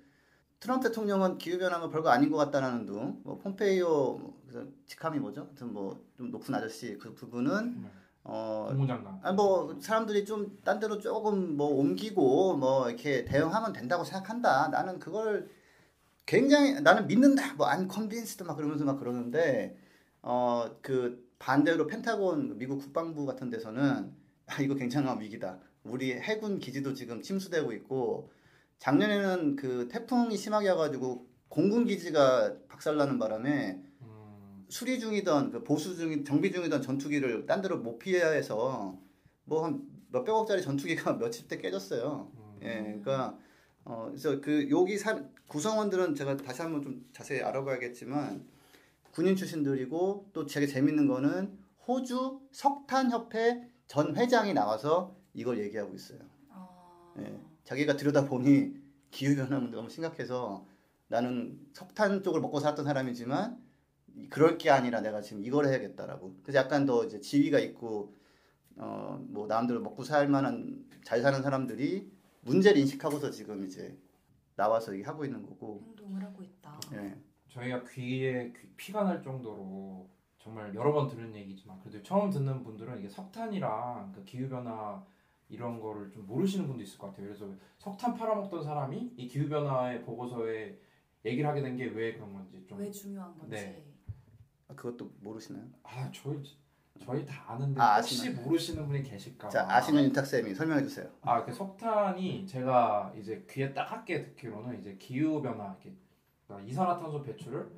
트럼프 대통령은 기후 변화가 별거 아닌 것 같다라는 둥, 뭐 폼페이오 뭐, 직함이 뭐죠? 하여튼 뭐 좀 높은 아저씨 그 부분은 네. 어, 국무장관. 아, 뭐 사람들이 좀 딴 데로 조금 뭐 옮기고 뭐 이렇게 대응하면 된다고 생각한다. 나는 그걸 굉장히 나는 믿는다. 뭐 I'm convinced 막 그러면서 막 그러는데 어 그 반대로 펜타곤 미국 국방부 같은 데서는 아 이거 굉장한 위기다. 우리 해군 기지도 지금 침수되고 있고 작년에는 그 태풍이 심하게 와가지고 공군 기지가 박살나는 바람에 음, 수리 중이던 그 보수 중이 정비 중이던 전투기를 딴 데로 못 피해야 해서 뭐 한 몇백억짜리 전투기가 몇십 대 깨졌어요. 음. 예, 그러니까 어 그래서 그 여기 사, 구성원들은 제가 다시 한번 좀 자세히 알아봐야겠지만 군인 출신들이고 또 되게 재밌는 거는 호주 석탄 협회 전 회장이 나와서 이걸 얘기하고 있어요. 아, 예, 자기가 들여다 보니 기후 변화 문제가 너무 심각해서 나는 석탄 쪽을 먹고 살았던 사람이지만 그럴 게 아니라 내가 지금 이걸 해야겠다라고. 그래서 약간 더 이제 지위가 있고 어 뭐 남들 먹고 살 만한 잘 사는 사람들이 문제를 인식하고서 지금 이제 나와서 하고 있는 거고. 행동을 하고 있다. 예. 저희가 귀에 귀- 피가 날 정도로 정말 여러 번 들은 얘기지만 그래도 처음 듣는 분들은 이게 석탄이랑 그 기후 변화 이런 거를 좀 모르시는 분도 있을 것 같아요. 그래서 석탄 팔아먹던 사람이 이 기후 변화의 보고서에 얘기를 하게 된 게 왜 그런 건지 좀 왜 중요한 건지. 네. 아, 그것도 모르시나요? 아, 저희 저희 다 아는데 아, 혹시 모르시는 분이 계실까 봐. 자 아시는 윤탁 쌤이 설명해 주세요. 아, 그 석탄이 제가 이제 귀에 따갑게 듣기로는 이제 기후 변화, 이렇게 그러니까 이산화탄소 배출을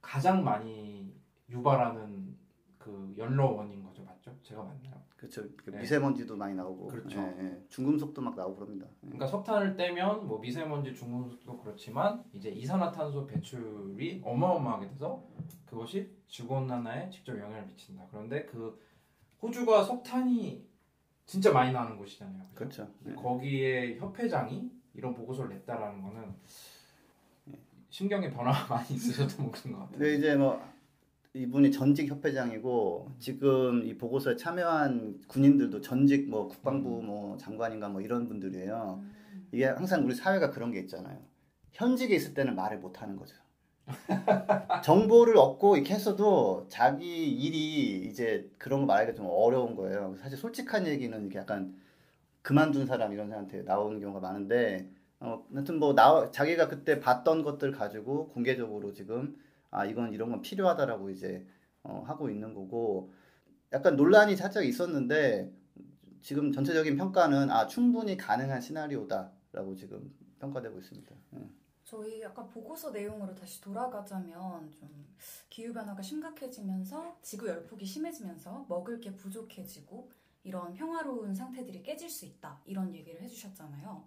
가장 많이 유발하는 그 연료 원인 거죠, 맞죠? 제가 맞나요? 그렇죠. 그 네. 미세먼지도 많이 나오고, 그렇죠. 예, 예. 중금속도 막 나오고 그럽니다. 그러니까 석탄을 떼면 뭐 미세먼지 중금속도 그렇지만 이제 이산화탄소 배출이 어마어마하게 돼서 그것이 지구 온난화에 직접 영향을 미친다. 그런데 그 호주가 석탄이 진짜 많이 나는 곳이잖아요. 그렇죠. 근데 거기에 협회장이 이런 보고서를 냈다라는 거는 심경의 변화가 많이 있으셨던 분인 것 같아요. 근데 이제 뭐 이분이 전직 협회장이고 지금 이 보고서에 참여한 군인들도 전직 뭐 국방부 뭐 장관인가 뭐 이런 분들이에요. 음. 이게 항상 우리 사회가 그런 게 있잖아요. 현직에 있을 때는 말을 못 하는 거죠. 정보를 얻고 이렇게 했어도 자기 일이 이제 그런 거 말하기가 좀 어려운 거예요. 사실 솔직한 얘기는 이렇게 약간 그만둔 사람 이런 사람한테 나오는 경우가 많은데 어, 하여튼 뭐 나, 자기가 그때 봤던 것들 가지고 공개적으로 지금 아 이건 이런 건 필요하다라고 이제 어, 하고 있는 거고 약간 논란이 살짝 있었는데 지금 전체적인 평가는 아 충분히 가능한 시나리오다라고 지금 평가되고 있습니다. 예. 저희 약간 보고서 내용으로 다시 돌아가자면 좀 기후 변화가 심각해지면서 지구 열폭이 심해지면서 먹을 게 부족해지고 이런 평화로운 상태들이 깨질 수 있다 이런 얘기를 해주셨잖아요.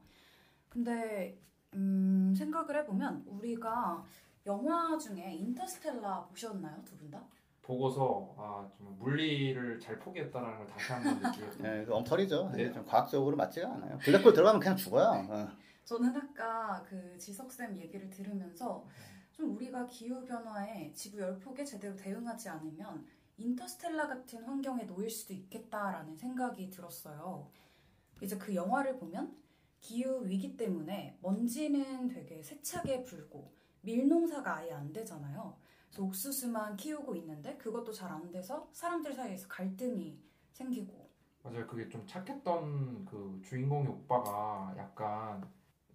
근데 음, 생각을 해보면 우리가 영화 중에 인터스텔라 보셨나요, 두 분 다? 보고서 아 정말 물리를 잘 포기했다는 걸 다시 한번 느끼고 예, 그 엉터리죠. 네. 좀 과학적으로 맞지가 않아요. 블랙홀 들어가면 그냥 죽어요. 어. 저는 아까 그 지석쌤 얘기를 들으면서 좀 우리가 기후 변화에 지구 열폭에 제대로 대응하지 않으면 인터스텔라 같은 환경에 놓일 수도 있겠다라는 생각이 들었어요. 이제 그 영화를 보면 기후 위기 때문에 먼지는 되게 세차게 불고 밀농사가 아예 안 되잖아요. 그래서 옥수수만 키우고 있는데 그것도 잘 안 돼서 사람들 사이에서 갈등이 생기고 맞아요. 그게 좀 착했던 그 주인공의 오빠가 약간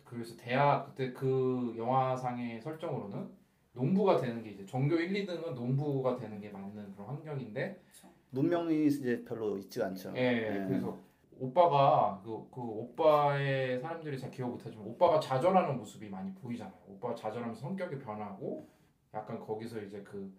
그래서 대학 그때 그 영화상의 설정으로는 농부가 되는 게 이제 전교 1, 2등은 농부가 되는 게 맞는 그런 환경인데 문명이 이제 별로 있지가 않죠. 예, 예. 그래서 오빠가 그, 그 오빠의 사람들이 잘 기억 못하지만 오빠가 좌절하는 모습이 많이 보이잖아요. 오빠가 좌절하면서 성격이 변하고 약간 거기서 이제 그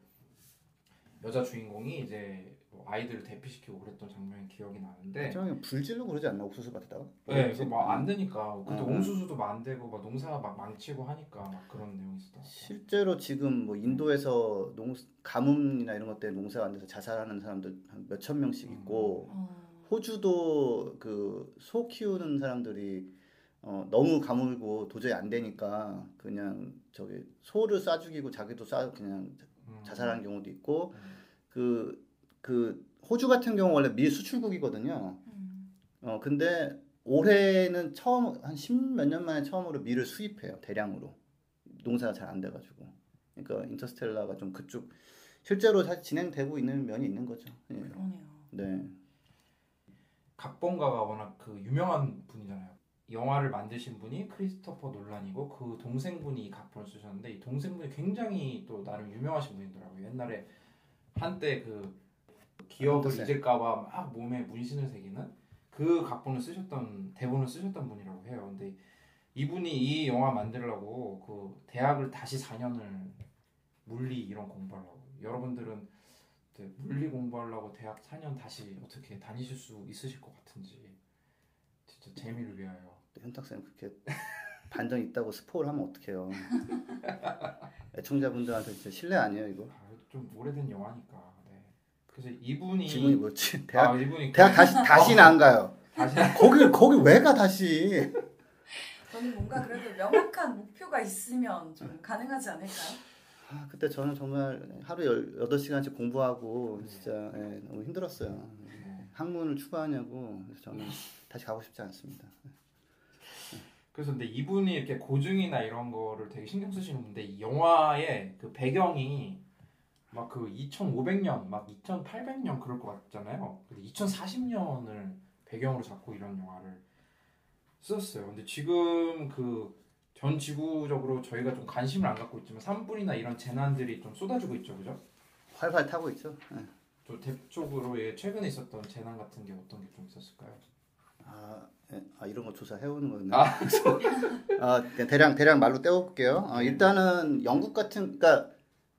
여자 주인공이 이제 뭐 아이들을 대피시키고 그랬던 장면이 기억이 나는데 저 불질로 그러지 않나 옥수수 밭에다가? 네, 그막안 되니까 그때 음. 옹수수도 막안 되고 막 농사가 막 망치고 하니까 막 그런 내용이 같아요. 실제로 지금 뭐 인도에서 농 가뭄이나 이런 것 때문에 농사가 안 돼서 자살하는 사람들 한 몇천 명씩 있고 어, 호주도 그 소 키우는 사람들이 어, 너무 가물고 도저히 안 되니까 그냥 저기 소를 쏴 죽이고 자기도 쏴 그냥 음. 자살하는 경우도 있고 음. 그, 그 호주 같은 경우 원래 밀 수출국이거든요. 음, 어, 근데 올해는 처음 한 십 몇 년 만에 처음으로 밀을 수입해요. 대량으로. 농사가 잘 안 돼가지고. 그러니까 인터스텔라가 좀 그쪽 실제로 사실 진행되고 있는 면이 있는 거죠. 예. 그러네요. 네. 각본가가 워낙 그 유명한 분이잖아요. 영화를 만드신 분이 크리스토퍼 논란이고 그 동생분이 이 각본을 쓰셨는데 이 동생분이 굉장히 또 나름 유명하신 분이더라고요. 옛날에 한때 그 기억을. 잊을까봐 막 몸에 문신을 새기는 그 각본을 쓰셨던 대본을 쓰셨던 분이라고 해요. 근데 이분이 이 영화 만들려고 그 대학을 다시 4년을 물리 이런 공부하려고 여러분들은 네, 물리 공부하려고 대학 4년 다시 어떻게 다니실 수 있으실 것 같은지 진짜 재미를 위하여 현탁 쌤 그렇게 반전 있다고 스포를 하면 어떡해요. 애청자분들한테 진짜 실례 아니에요 이거? 아, 좀 오래된 영화니까 네. 그래서 이분이 지분이 뭐지? 대학 아 이분이 대학 다시 다시는 안 가요. 다시 거기 거기 왜 가 다시? 저는 뭔가 그래도 명확한 목표가 있으면 좀 가능하지 않을까요? 아, 그때 저는 정말 하루 18시간씩 공부하고 진짜 예, 너무 힘들었어요. 네. 학문을 추구하냐고 그래서 저는 다시 가고 싶지 않습니다. 그래서 근데 이분이 이렇게 고증이나 이런 거를 되게 신경 쓰시는 분데 이 영화의 그 배경이 막 그 2500년, 막 2800년 그럴 것 같잖아요. 근데 2040년을 배경으로 잡고 이런 영화를 썼어요. 근데 지금 그 전 지구적으로 저희가 좀 관심을 안 갖고 있지만 산불이나 이런 재난들이 좀 쏟아지고 있죠, 그죠? 활활 타고 있죠. 예. 좀 대표적으로 예, 최근에 있었던 재난 같은 게 어떤 게 좀 있었을까요? 아, 예. 아, 이런 거 조사해 오는 거였네. 아. 아, 네, 대략 대략 말로 떼어 볼게요. 어, 일단은 영국 같은 그러니까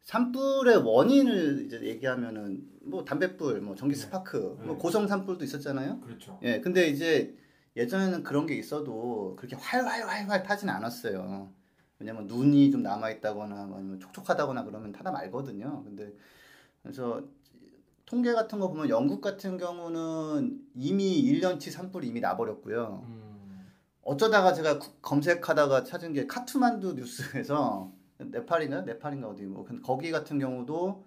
산불의 원인을 이제 얘기하면은 뭐 담뱃불, 뭐 전기 네. 스파크, 네. 뭐 고성 산불도 있었잖아요. 그렇죠. 예, 근데 이제 예전에는 그런 게 있어도 그렇게 활활활활 타진 않았어요. 왜냐면 눈이 좀 남아 있다거나 뭐 아니면 촉촉하다거나 그러면 타다 말거든요. 근데 그래서 통계 같은 거 보면 영국 같은 경우는 이미 1년치 산불이 이미 나버렸고요. 음, 어쩌다가 제가 구- 검색하다가 찾은 게 카트만두 뉴스에서 네팔인가 네팔인가 어디 뭐 근데 거기 같은 경우도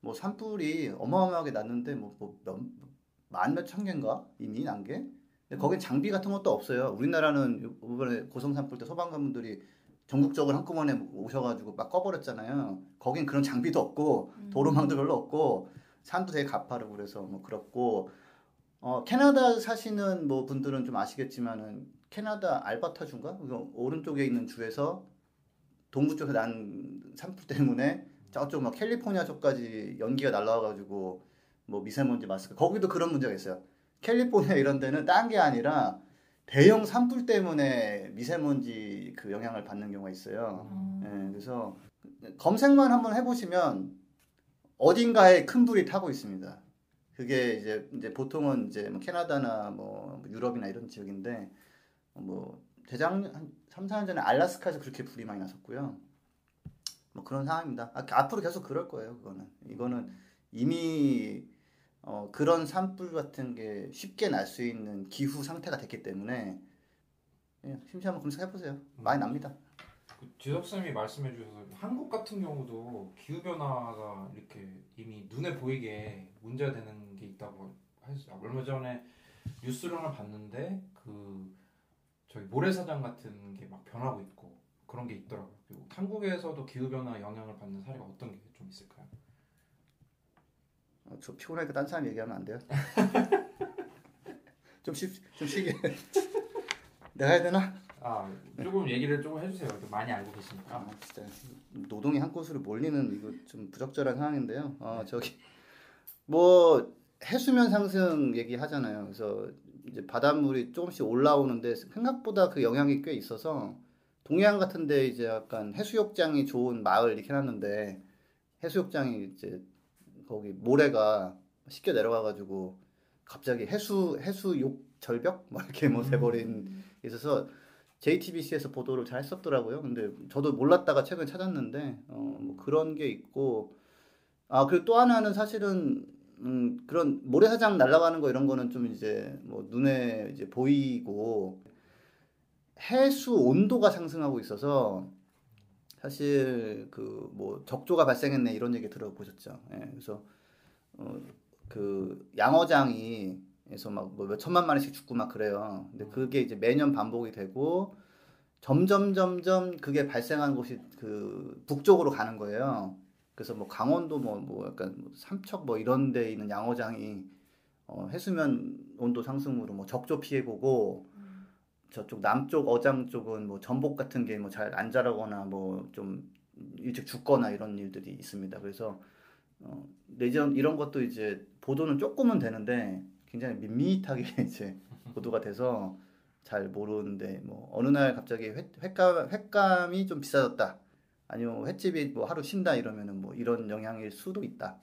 뭐 산불이 어마어마하게 났는데 뭐몇만 몇천 개인가 이미 난 게. 근데 거긴 장비 같은 것도 없어요. 우리나라는 요- 이번에 고성 산불 때 소방관분들이 전국적으로 한꺼번에 오셔가지고 막 꺼버렸잖아요. 거긴 그런 장비도 없고 음. 도로망도 별로 없고 산도 되게 가파르고 그래서 뭐 그렇고 어 캐나다 사시는 뭐 분들은 좀 아시겠지만은 캐나다 알바타주인가 그 오른쪽에 있는 주에서 동부 쪽에 난 산불 때문에 저쪽 막 캘리포니아 쪽까지 연기가 날라와가지고 뭐 미세먼지 마스크 거기도 그런 문제가 있어요. 캘리포니아 이런 데는 딴 게 아니라 대형 산불 때문에 미세먼지 그 영향을 받는 경우가 있어요. 어, 예, 그래서 검색만 한번 해보시면 어딘가에 큰 불이 타고 있습니다. 그게 이제 이제 보통은 이제 뭐 캐나다나 뭐 유럽이나 이런 지역인데 뭐 대작년 한 3, 4년 전에 알라스카에서 그렇게 불이 많이 났었고요. 뭐 그런 상황입니다. 아, 앞으로 계속 그럴 거예요. 그거는 이거는 이미 어, 그런 산불 같은 게 쉽게 날 수 있는 기후 상태가 됐기 때문에 예, 심시 한번 검색해 보세요. 많이 납니다. 그 지석 쌤이 말씀해 주셔서 한국 같은 경우도 기후 변화가 이렇게 이미 눈에 보이게 문제가 되는 게 있다고 했어요. 얼마 전에 뉴스를 하나 봤는데 그 저기 모래사장 같은 게 막 변하고 있고 그런 게 있더라고요. 그리고 한국에서도 기후 변화 영향을 받는 사례가 어떤 게 좀 있을까요? 어, 저 피곤하니까 딴 사람 얘기하면 안 돼요? 좀 쉬, 좀 쉬게. 내가 해야 되나? 아 조금 얘기를 조금 해주세요. 많이 알고 계시니까. 아, 진짜 노동이 한 곳으로 몰리는 이거 좀 부적절한 상황인데요. 어, 저기 뭐 해수면 상승 얘기 하잖아요. 그래서 이제 바닷물이 조금씩 올라오는데 생각보다 그 영향이 꽤 있어서 동해안 같은데 이제 약간 해수욕장이 좋은 마을 이렇게 해놨는데 해수욕장이 이제 거기 모래가 쉽게 내려가가지고 갑자기 해수 해수욕 절벽? 뭐 이렇게 뭐 돼버린 있어서 JTBC에서 보도를 잘 했었더라고요. 근데 저도 몰랐다가 최근 찾았는데 어, 뭐 그런 게 있고. 아 그리고 또 하나는 사실은 음, 그런 모래사장 날아가는 거 이런 거는 좀 이제 뭐 눈에 이제 보이고 해수 온도가 상승하고 있어서 사실 그 뭐 적조가 발생했네 이런 얘기 들어보셨죠. 예, 그래서 어, 그 양어장이 에서 막뭐 몇천만 마리씩 죽고 막 그래요. 근데 그게 이제 매년 반복이 되고 점점 점점 그게 발생한 곳이 그 북쪽으로 가는 거예요. 그래서 뭐 강원도 뭐, 뭐 약간 뭐 삼척 뭐 이런 데 있는 양어장이 어, 해수면 온도 상승으로 뭐 적조 피해 보고 저쪽 남쪽 어장 쪽은 뭐 전복 같은 게 뭐 잘 안 자라거나 뭐 좀 일찍 죽거나 이런 일들이 있습니다. 그래서 어, 내전 이런 것도 이제 보도는 조금은 되는데 굉장히 밋밋하게 이제 보도가 돼서 잘 모르는데 뭐 어느 날 갑자기 회, 횟감 횟감이 좀 비싸졌다. 아니면 횟집이 뭐 하루 쉰다 이러면은 뭐 이런 영향일 수도 있다.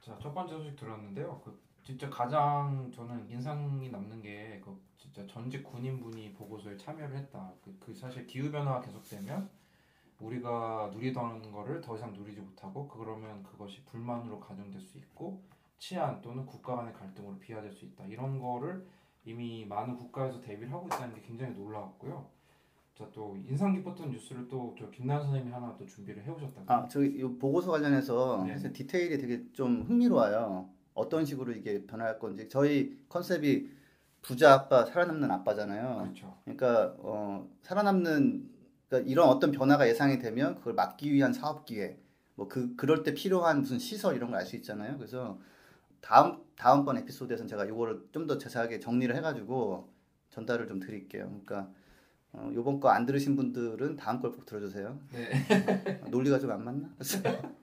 자, 첫 번째 소식 들었는데요. 그 진짜 가장 저는 인상이 남는 게 그 진짜 전직 군인분이 보고서에 참여를 했다. 그, 그 사실 기후 변화가 계속되면 우리가 누리던 거를 더 이상 누리지 못하고 그러면 그것이 불만으로 가중될 수 있고 치안 또는 국가 간의 갈등으로 비화될 수 있다. 이런 거를 이미 많은 국가에서 대비를 하고 있다는 게 굉장히 놀라웠고요. 자, 또 인상 깊었던 뉴스를 또저 김나연 선생님이 하나 또 준비를 해오셨다고. 아, 저기 이 보고서 관련해서 네. 사실 디테일이 되게 좀 흥미로워요. 어떤 식으로 이게 변할 건지 저희 컨셉이 부자 아빠 살아남는 아빠잖아요. 그렇죠. 그러니까 어, 살아남는 그러니까 이런 어떤 변화가 예상이 되면 그걸 막기 위한 사업 기획 뭐그 그럴 때 필요한 무슨 시설 이런 걸 알 수 있잖아요. 그래서 다음 다음번 에피소드에서는 제가 이거를 좀 더 자세하게 정리를 해가지고 전달을 좀 드릴게요. 그러니까 어, 요번 거 안 들으신 분들은 다음 걸 꼭 들어주세요. 네. 어, 논리가 좀 안 맞나?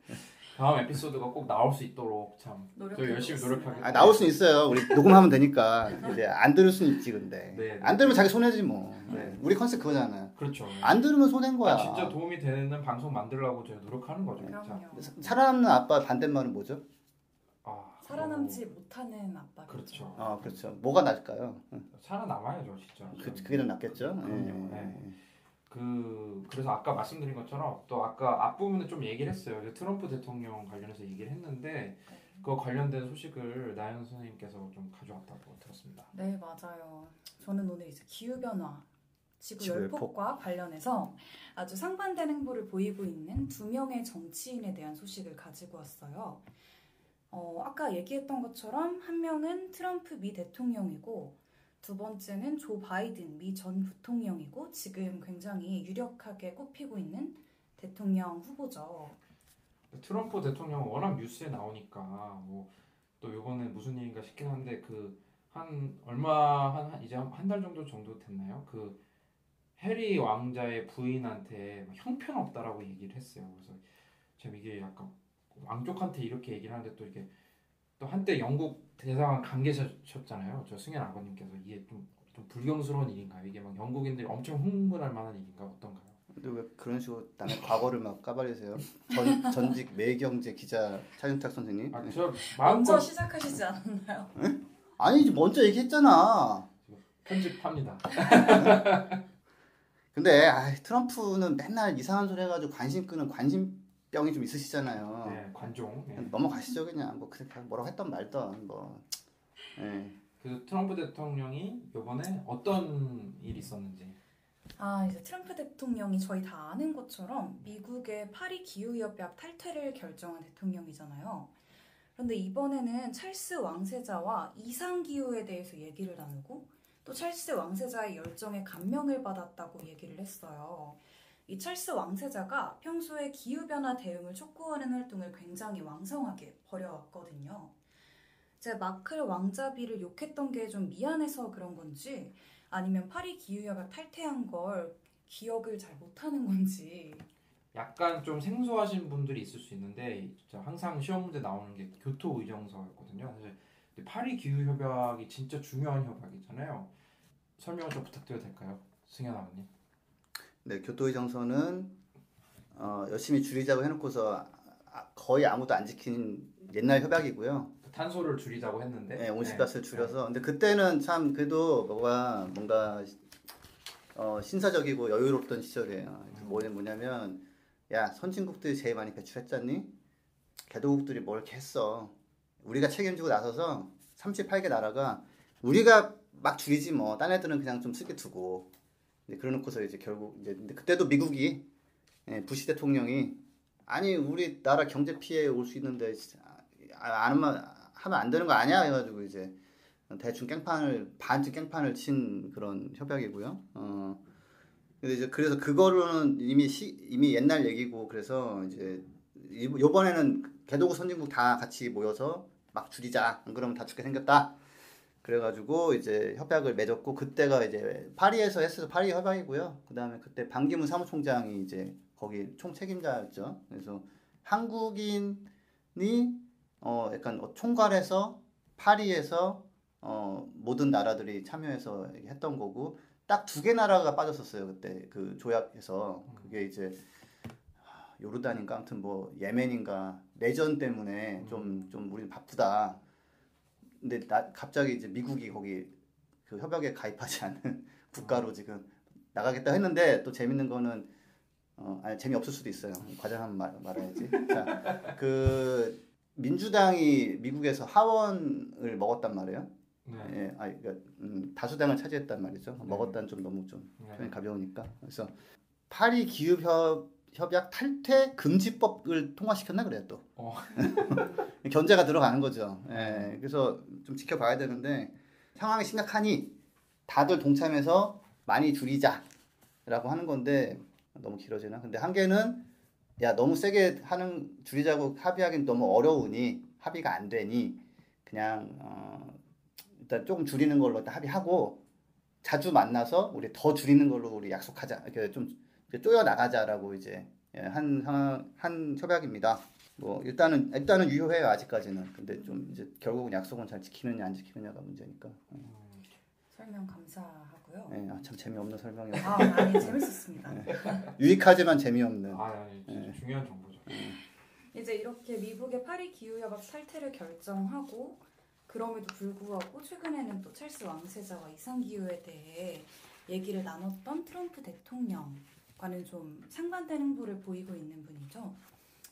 다음 에피소드가 꼭 나올 수 있도록 참 노력해 저 열심히. 노력하겠습니다. 아, 나올 수는 있어요. 우리 녹음하면 되니까 이제 안 들을 수는 있지 근데 네, 네. 안 들으면 자기 손해지 뭐. 네. 우리 컨셉 그거잖아요. 그렇죠. 안 들으면 손해인 거야. 아, 진짜 도움이 되는 방송 만들려고 저희 노력하는 거죠. 그럼요. 살아남는 아빠 반대말은 뭐죠? 아, 살아남지 못하는 아빠. 그렇죠. 아 그렇죠. 뭐가 나을까요? 살아남아야죠, 진짜. 그, 그게 더 낫겠죠. 그럼요. 예. 네. 그 그래서 아까 말씀드린 것처럼 또 아까 앞부분에 좀 얘기를 했어요. 트럼프 대통령 관련해서 얘기를 했는데 그 관련된 소식을 나연 선생님께서 좀 가져왔다고 들었습니다. 네, 맞아요. 저는 오늘 이제 기후 변화, 지구 지구 열폭과 관련해서 아주 상반된 행보를 보이고 있는 두 명의 정치인에 대한 소식을 가지고 왔어요. 어, 아까 얘기했던 것처럼 한 명은 트럼프 미 대통령이고 두 번째는 조 바이든 미 전 부통령이고 지금 굉장히 유력하게 꼽히고 있는 대통령 후보죠. 트럼프 대통령은 워낙 뉴스에 나오니까 뭐 또 요번에 무슨 일인가 싶긴 한데 그 한 얼마 한, 한 이제 한 달 정도 정도 됐나요? 그 해리 왕자의 부인한테 막 형편없다라고 얘기를 했어요. 그래서 참 이게 약간 왕족한테 이렇게 얘기를 하는데 또 이게 또 한때 영국 대사관 관계셨잖아요. 저 승현 아버님께서 이게 좀, 좀 불경스러운 일인가요? 이게 막 영국인들이 엄청 흥분할 만한 일인가 어떤가요? 근데 왜 그런 식으로 남의 과거를 막 까발리세요? 전 전직 매경제 기자 차윤탁 선생님. 아, 네. 저 먼저 마음껏 시작하시지 않았나요? 아니지 먼저 얘기했잖아. 편집합니다. 근데 아, 트럼프는 맨날 이상한 소리 해가지고 관심 끄는 관심 병이 좀 있으시잖아요. 네, 관종. 네. 넘어가시죠 그냥 뭐 그렇게 뭐라고 했던 말던 뭐. 예. 그 트럼프 대통령이 이번에 어떤 일이 있었는지. 아, 이제 트럼프 대통령이 저희 다 아는 것처럼 미국의 파리 기후협약 탈퇴를 결정한 대통령이잖아요. 그런데 이번에는 찰스 왕세자와 이상기후에 대해서 얘기를 나누고 또 찰스 왕세자의 열정에 감명을 받았다고 얘기를 했어요. 이 찰스 왕세자가 평소에 기후변화 대응을 촉구하는 활동을 굉장히 왕성하게 벌여왔거든요. 제 마클 왕자비를 욕했던 게 좀 미안해서 그런 건지 아니면 파리 기후협약 탈퇴한 걸 기억을 잘 못하는 건지 약간 좀 생소하신 분들이 있을 수 있는데 항상 시험 문제 나오는 게 교토 의정서였거든요. 사실 파리 기후 협약이 진짜 중요한 협약이잖아요. 설명을 좀 부탁드려도 될까요, 승현 아버님? 네, 교토의 정서는 어, 열심히 줄이자고 해놓고서 아- 거의 아무도 안 지킨 옛날 협약이고요. 탄소를 줄이자고 했는데 네, 온실가스를 줄여서. 근데 그때는 참 그래도 뭐가 뭔가 어, 신사적이고 여유롭던 시절이에요. 그래서 뭐냐 뭐냐면 야 선진국들이 제일 많이 배출했잖니? 개도국들이 뭘 했어. 우리가 책임지고 나서서 38개 나라가 우리가 막 줄이지 뭐. 딴 애들은 그냥 좀 쓰게 두고. 이제 그러놓고서 이제 결국 이제 근데 그때도 미국이 예, 부시 대통령이 아니 우리 나라 경제 피해 올 수 있는데 진짜 아, 안 하면 하면 안 되는 거 아니야 해가지고 이제 대충 깽판을 반쯤 깽판을 친 그런 협약이고요. 어. 근데 이제 그래서 그거로는 이미 시, 이미 옛날 얘기고 그래서 이제 이- 요번에는 개도국 선진국 다 같이 모여서 막 줄이자 안 그러면 다 죽게 생겼다. 그래가지고 이제 협약을 맺었고 그때가 이제 파리에서 했어서 파리 협약이고요. 그 다음에 그때 반기문 사무총장이 이제 거기 총 책임자였죠. 그래서 한국인이 어 약간 총괄해서 파리에서 어 모든 나라들이 참여해서 했던 거고 딱 두 개 나라가 빠졌었어요 그때 그 조약에서 그게 이제 하, 요르단인가 아무튼 뭐 예멘인가 내전 때문에 좀좀 우리 바쁘다. 근데 나, 갑자기 이제 미국이 거기 그 협약에 가입하지 않는 국가로 지금 나가겠다 했는데 또 재밌는 거는 어 아니 재미 없을 수도 있어요. 과장하면 말, 말아야지. 자, 그 민주당이 미국에서 하원을 먹었단 말이에요. 네. 예, 아, 그러니까 음, 다수당을 차지했단 말이죠. 먹었다는 좀 너무 좀 네. 표현이 가벼우니까. 그래서 파리 기후 협 협약 탈퇴 금지법을 통과시켰나 그래요 또. 어. 견제가 들어가는 거죠. 예, 그래서 좀 지켜봐야 되는데 상황이 심각하니 다들 동참해서 많이 줄이자라고 하는 건데 너무 길어지나? 근데 한계는 야 너무 세게 하는 줄이자고 합의하기는 너무 어려우니 합의가 안 되니 그냥 어, 일단 조금 줄이는 걸로 일단 합의하고 자주 만나서 우리 더 줄이는 걸로 우리 약속하자 이렇게 좀 쪼여 나가자라고 이제 예, 한 상황 한 협약입니다. 뭐 일단은 일단은 유효해요 아직까지는. 근데 좀 이제 결국은 약속은 잘 지키느냐 안 지키느냐가 문제니까. 설명 감사하고요. 예, 아, 참 재미없는 설명이었. 아, 아니 재밌었습니다. 유익하지만 재미없는. 아, 아니, 진짜 중요한 정보죠. 이제 이렇게 미국의 파리 기후협약 탈퇴를 결정하고 그럼에도 불구하고 최근에는 또 찰스 왕세자와 이상기후에 대해 얘기를 나눴던 트럼프 대통령 과는 좀 상반된 행보를 보이고 있는 분이죠.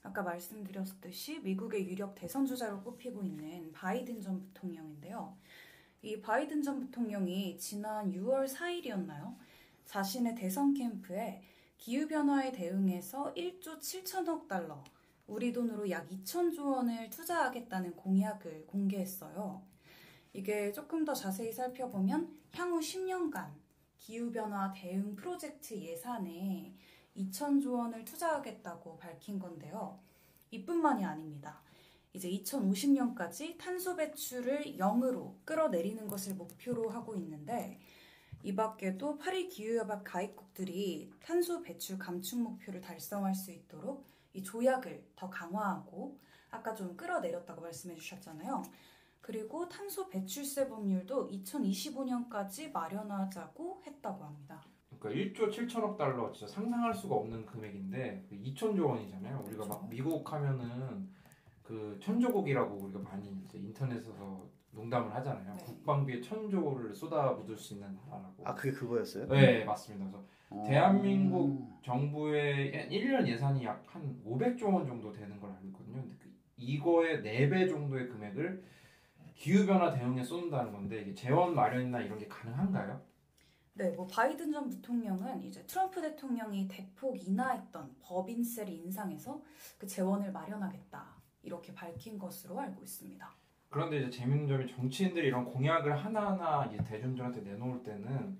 아까 말씀드렸듯이 미국의 유력 대선 주자로 꼽히고 있는 바이든 전 부통령인데요. 이 바이든 전 부통령이 지난 6월 4일이었나요? 자신의 대선 캠프에 기후변화에 대응해서 1조 7천억 달러, 우리 돈으로 약 2천조 원을 투자하겠다는 공약을 공개했어요. 이게 조금 더 자세히 살펴보면 향후 10년간 기후변화 대응 프로젝트 예산에 2천조 원을 투자하겠다고 밝힌 건데요. 이뿐만이 아닙니다. 이제 2050년까지 탄소 배출을 0으로 끌어내리는 것을 목표로 하고 있는데 이 밖에도 파리 기후협약 가입국들이 탄소 배출 감축 목표를 달성할 수 있도록 이 조약을 더 강화하고 아까 좀 끌어내렸다고 말씀해 주셨잖아요. 그리고 탄소 배출세 법률도 2025년까지 마련하자고 했다고 합니다. 그러니까 1조 7천억 달러 진짜 상상할 수가 없는 금액인데 2천조 원이잖아요. 우리가 막 그렇죠. 미국 하면은 그 천조국이라고 우리가 많이 이제 인터넷에서 농담을 하잖아요. 네. 국방비에 천조를 쏟아붓을 수 있는 나라라고. 아 그게 그거였어요? 네, 맞습니다. 그래서 어. 대한민국 정부의 1년 예산이 약 한 500조 원 정도 되는 걸 알고 있거든요. 근데 그 이거의 4배 정도의 금액을 기후변화 대응에 쏟는다는 건데 이게 재원 마련이나 이런 게 가능한가요? 네, 뭐 바이든 전 부통령은 이제 트럼프 대통령이 대폭 인하했던 법인세를 인상해서 그 재원을 마련하겠다 이렇게 밝힌 것으로 알고 있습니다. 그런데 이제 재밌는 점이 정치인들이 이런 공약을 하나하나 이제 대중들한테 내놓을 때는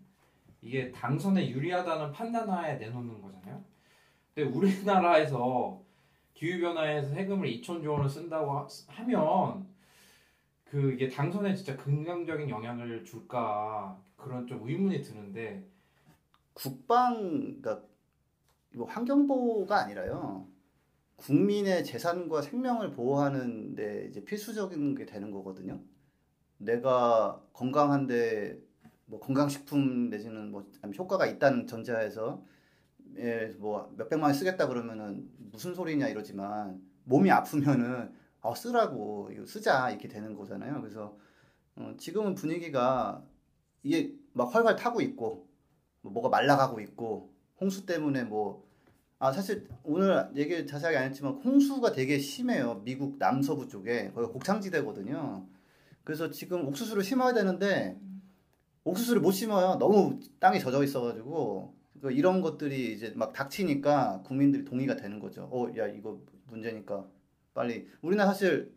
이게 당선에 유리하다는 판단하에 내놓는 거잖아요. 근데 우리나라에서 기후변화에서 세금을 2천조 원을 쓴다고 하- 하면 그 이게 당선에 진짜 긍정적인 영향을 줄까 그런 좀 의문이 드는데 국방 그러니까 뭐 환경보호가 아니라요. 국민의 재산과 생명을 보호하는데 이제 필수적인 게 되는 거거든요. 내가 건강한데 뭐 건강식품 내지는 뭐 효과가 있다는 전제하에서 예, 뭐 몇백만 원 쓰겠다 그러면은 무슨 소리냐 이러지만 몸이 아프면은 아 쓰라고 쓰자 이렇게 되는 거잖아요. 그래서 어, 지금은 분위기가 이게 막 활활 타고 있고 뭐 뭐가 말라가고 있고 홍수 때문에 뭐 아 사실 오늘 얘기 자세하게 안 했지만 홍수가 되게 심해요. 미국 남서부 쪽에. 거기 곡창지대거든요. 그래서 지금 옥수수를 심어야 되는데 옥수수를 못 심어요. 너무 땅이 젖어 있어가지고. 그 이런 것들이 이제 막 닥치니까 국민들이 동의가 되는 거죠. 어 야 이거 문제니까 빨리 우리는 사실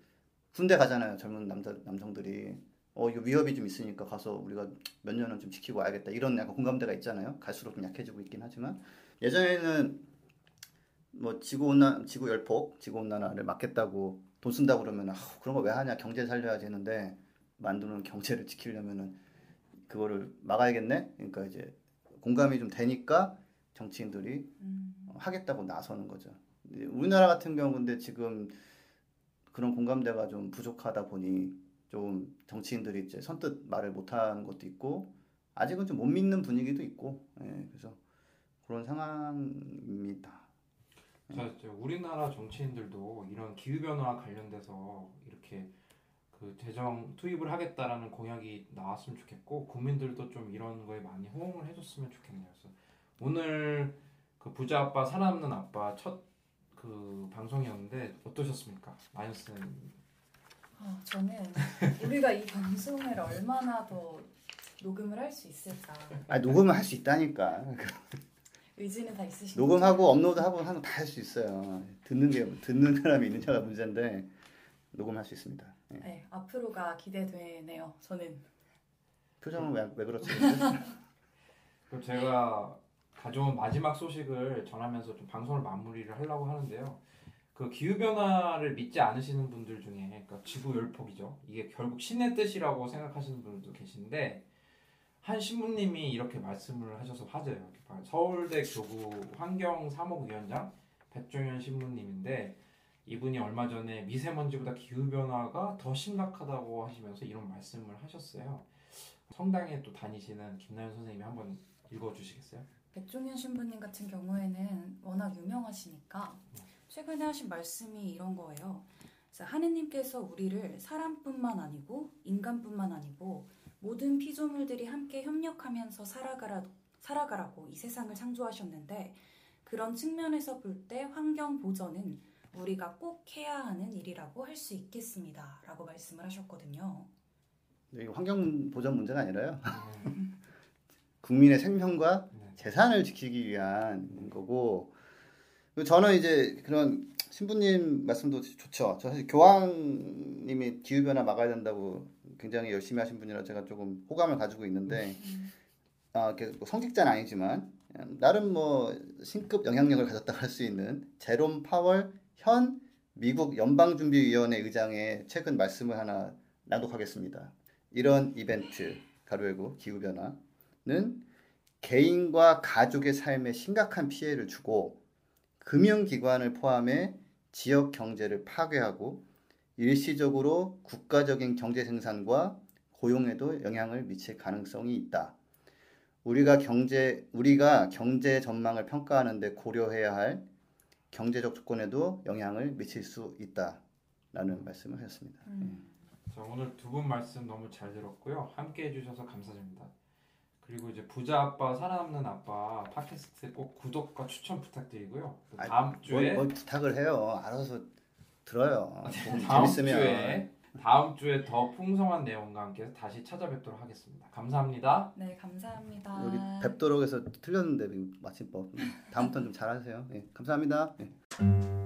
군대 가잖아요 젊은 남자 남성들이 어 이거 위협이 좀 있으니까 가서 우리가 몇 년은 좀 지키고 와야겠다 이런 약간 공감대가 있잖아요. 갈수록 좀 약해지고 있긴 하지만 예전에는 뭐 지구 온난 지구 열폭, 지구 온난화를 막겠다고 돈 쓴다고 그러면 아, 그런 거 왜 하냐 경제 살려야지 했는데 만드는 경제를 지키려면은 그거를 막아야겠네. 그러니까 이제 공감이 좀 되니까 정치인들이 음, 하겠다고 나서는 거죠. 우리나라 같은 경우 근데 지금 그런 공감대가 좀 부족하다 보니 좀 정치인들이 이제 선뜻 말을 못하는 것도 있고 아직은 좀 못 믿는 분위기도 있고 예, 그래서 그런 상황입니다. 자, 이제 우리나라 정치인들도 이런 기후 변화 관련돼서 이렇게 그 재정 투입을 하겠다라는 공약이 나왔으면 좋겠고 국민들도 좀 이런 거에 많이 호응을 해줬으면 좋겠네요. 그래서 오늘 그 부자 아빠 살아남는 아빠 첫 그 방송이었는데 어떠셨습니까, 마이너스는? 아, 저는 우리가 이 방송을 얼마나 더 녹음을 할 수 있을까 아 녹음을 할수 있다니까. 의지는 다 있으신 녹음하고 업로드하고 하는 거다할 수 있어요. 듣는 게 듣는 사람이 있느냐가 문제인데 녹음할 수 있습니다. 예. 네, 앞으로가 기대되네요. 저는 표정은 왜, 왜 그렇지? 그럼 제가 가져온 마지막 소식을 전하면서 좀 방송을 마무리를 하려고 하는데요. 그 기후 변화를 믿지 않으시는 분들 중에 그러니까 지구 열폭이죠. 이게 결국 신의 뜻이라고 생각하시는 분들도 계신데 한 신부님이 이렇게 말씀을 하셔서 화제예요. 봐요. 서울대 교구 환경 사목위원장 백종현 신부님인데 이분이 얼마 전에 미세먼지보다 기후 변화가 더 심각하다고 하시면서 이런 말씀을 하셨어요. 성당에 또 다니시는 김나연 선생님이 한번 읽어 주시겠어요? 백종현 신부님 같은 경우에는 워낙 유명하시니까 최근에 하신 말씀이 이런 거예요. 하느님께서 우리를 사람뿐만 아니고 인간뿐만 아니고 모든 피조물들이 함께 협력하면서 살아가라, 살아가라고 이 세상을 창조하셨는데 그런 측면에서 볼 때 환경 보전은 우리가 꼭 해야 하는 일이라고 할 수 있겠습니다. 라고 말씀을 하셨거든요. 환경 보전 문제가 아니라요. 네. 국민의 생명과 네. 재산을 지키기 위한 거고 저는 이제 그런 신부님 말씀도 좋죠. 저 사실 교황님이 기후 변화 막아야 된다고 굉장히 열심히 하신 분이라 제가 조금 호감을 가지고 있는데 아, 뭐 성직자는 아니지만 나름 뭐 신급 영향력을 가졌다 할수 있는 제롬 파월 현 미국 연방준비위원회 의장의 최근 말씀을 하나 낭독하겠습니다. 이런 이벤트 가로열고 기후 변화는 개인과 가족의 삶에 심각한 피해를 주고 금융기관을 포함해 지역 경제를 파괴하고 일시적으로 국가적인 경제 생산과 고용에도 영향을 미칠 가능성이 있다. 우리가 경제 우리가 경제 전망을 평가하는데 고려해야 할 경제적 조건에도 영향을 미칠 수 있다. 라는 말씀을 하셨습니다. 음. 자, 오늘 두 분 말씀 너무 잘 들었고요. 함께 해주셔서 감사드립니다. 그리고 이제 부자 아빠 살아남는 아빠 팟캐스트 꼭 구독과 추천 부탁드리고요. 또 아이, 다음 주에 뭘, 뭘 부탁을 해요. 알아서 들어요. 좀 다음 재밌으면. 주에 다음 주에 더 풍성한 내용과 함께 다시 찾아뵙도록 하겠습니다. 감사합니다. 네, 감사합니다. 여기 뵙도록에서 틀렸는데 이 마침법 다음부터는 좀 잘하세요. 예, 감사합니다. 예.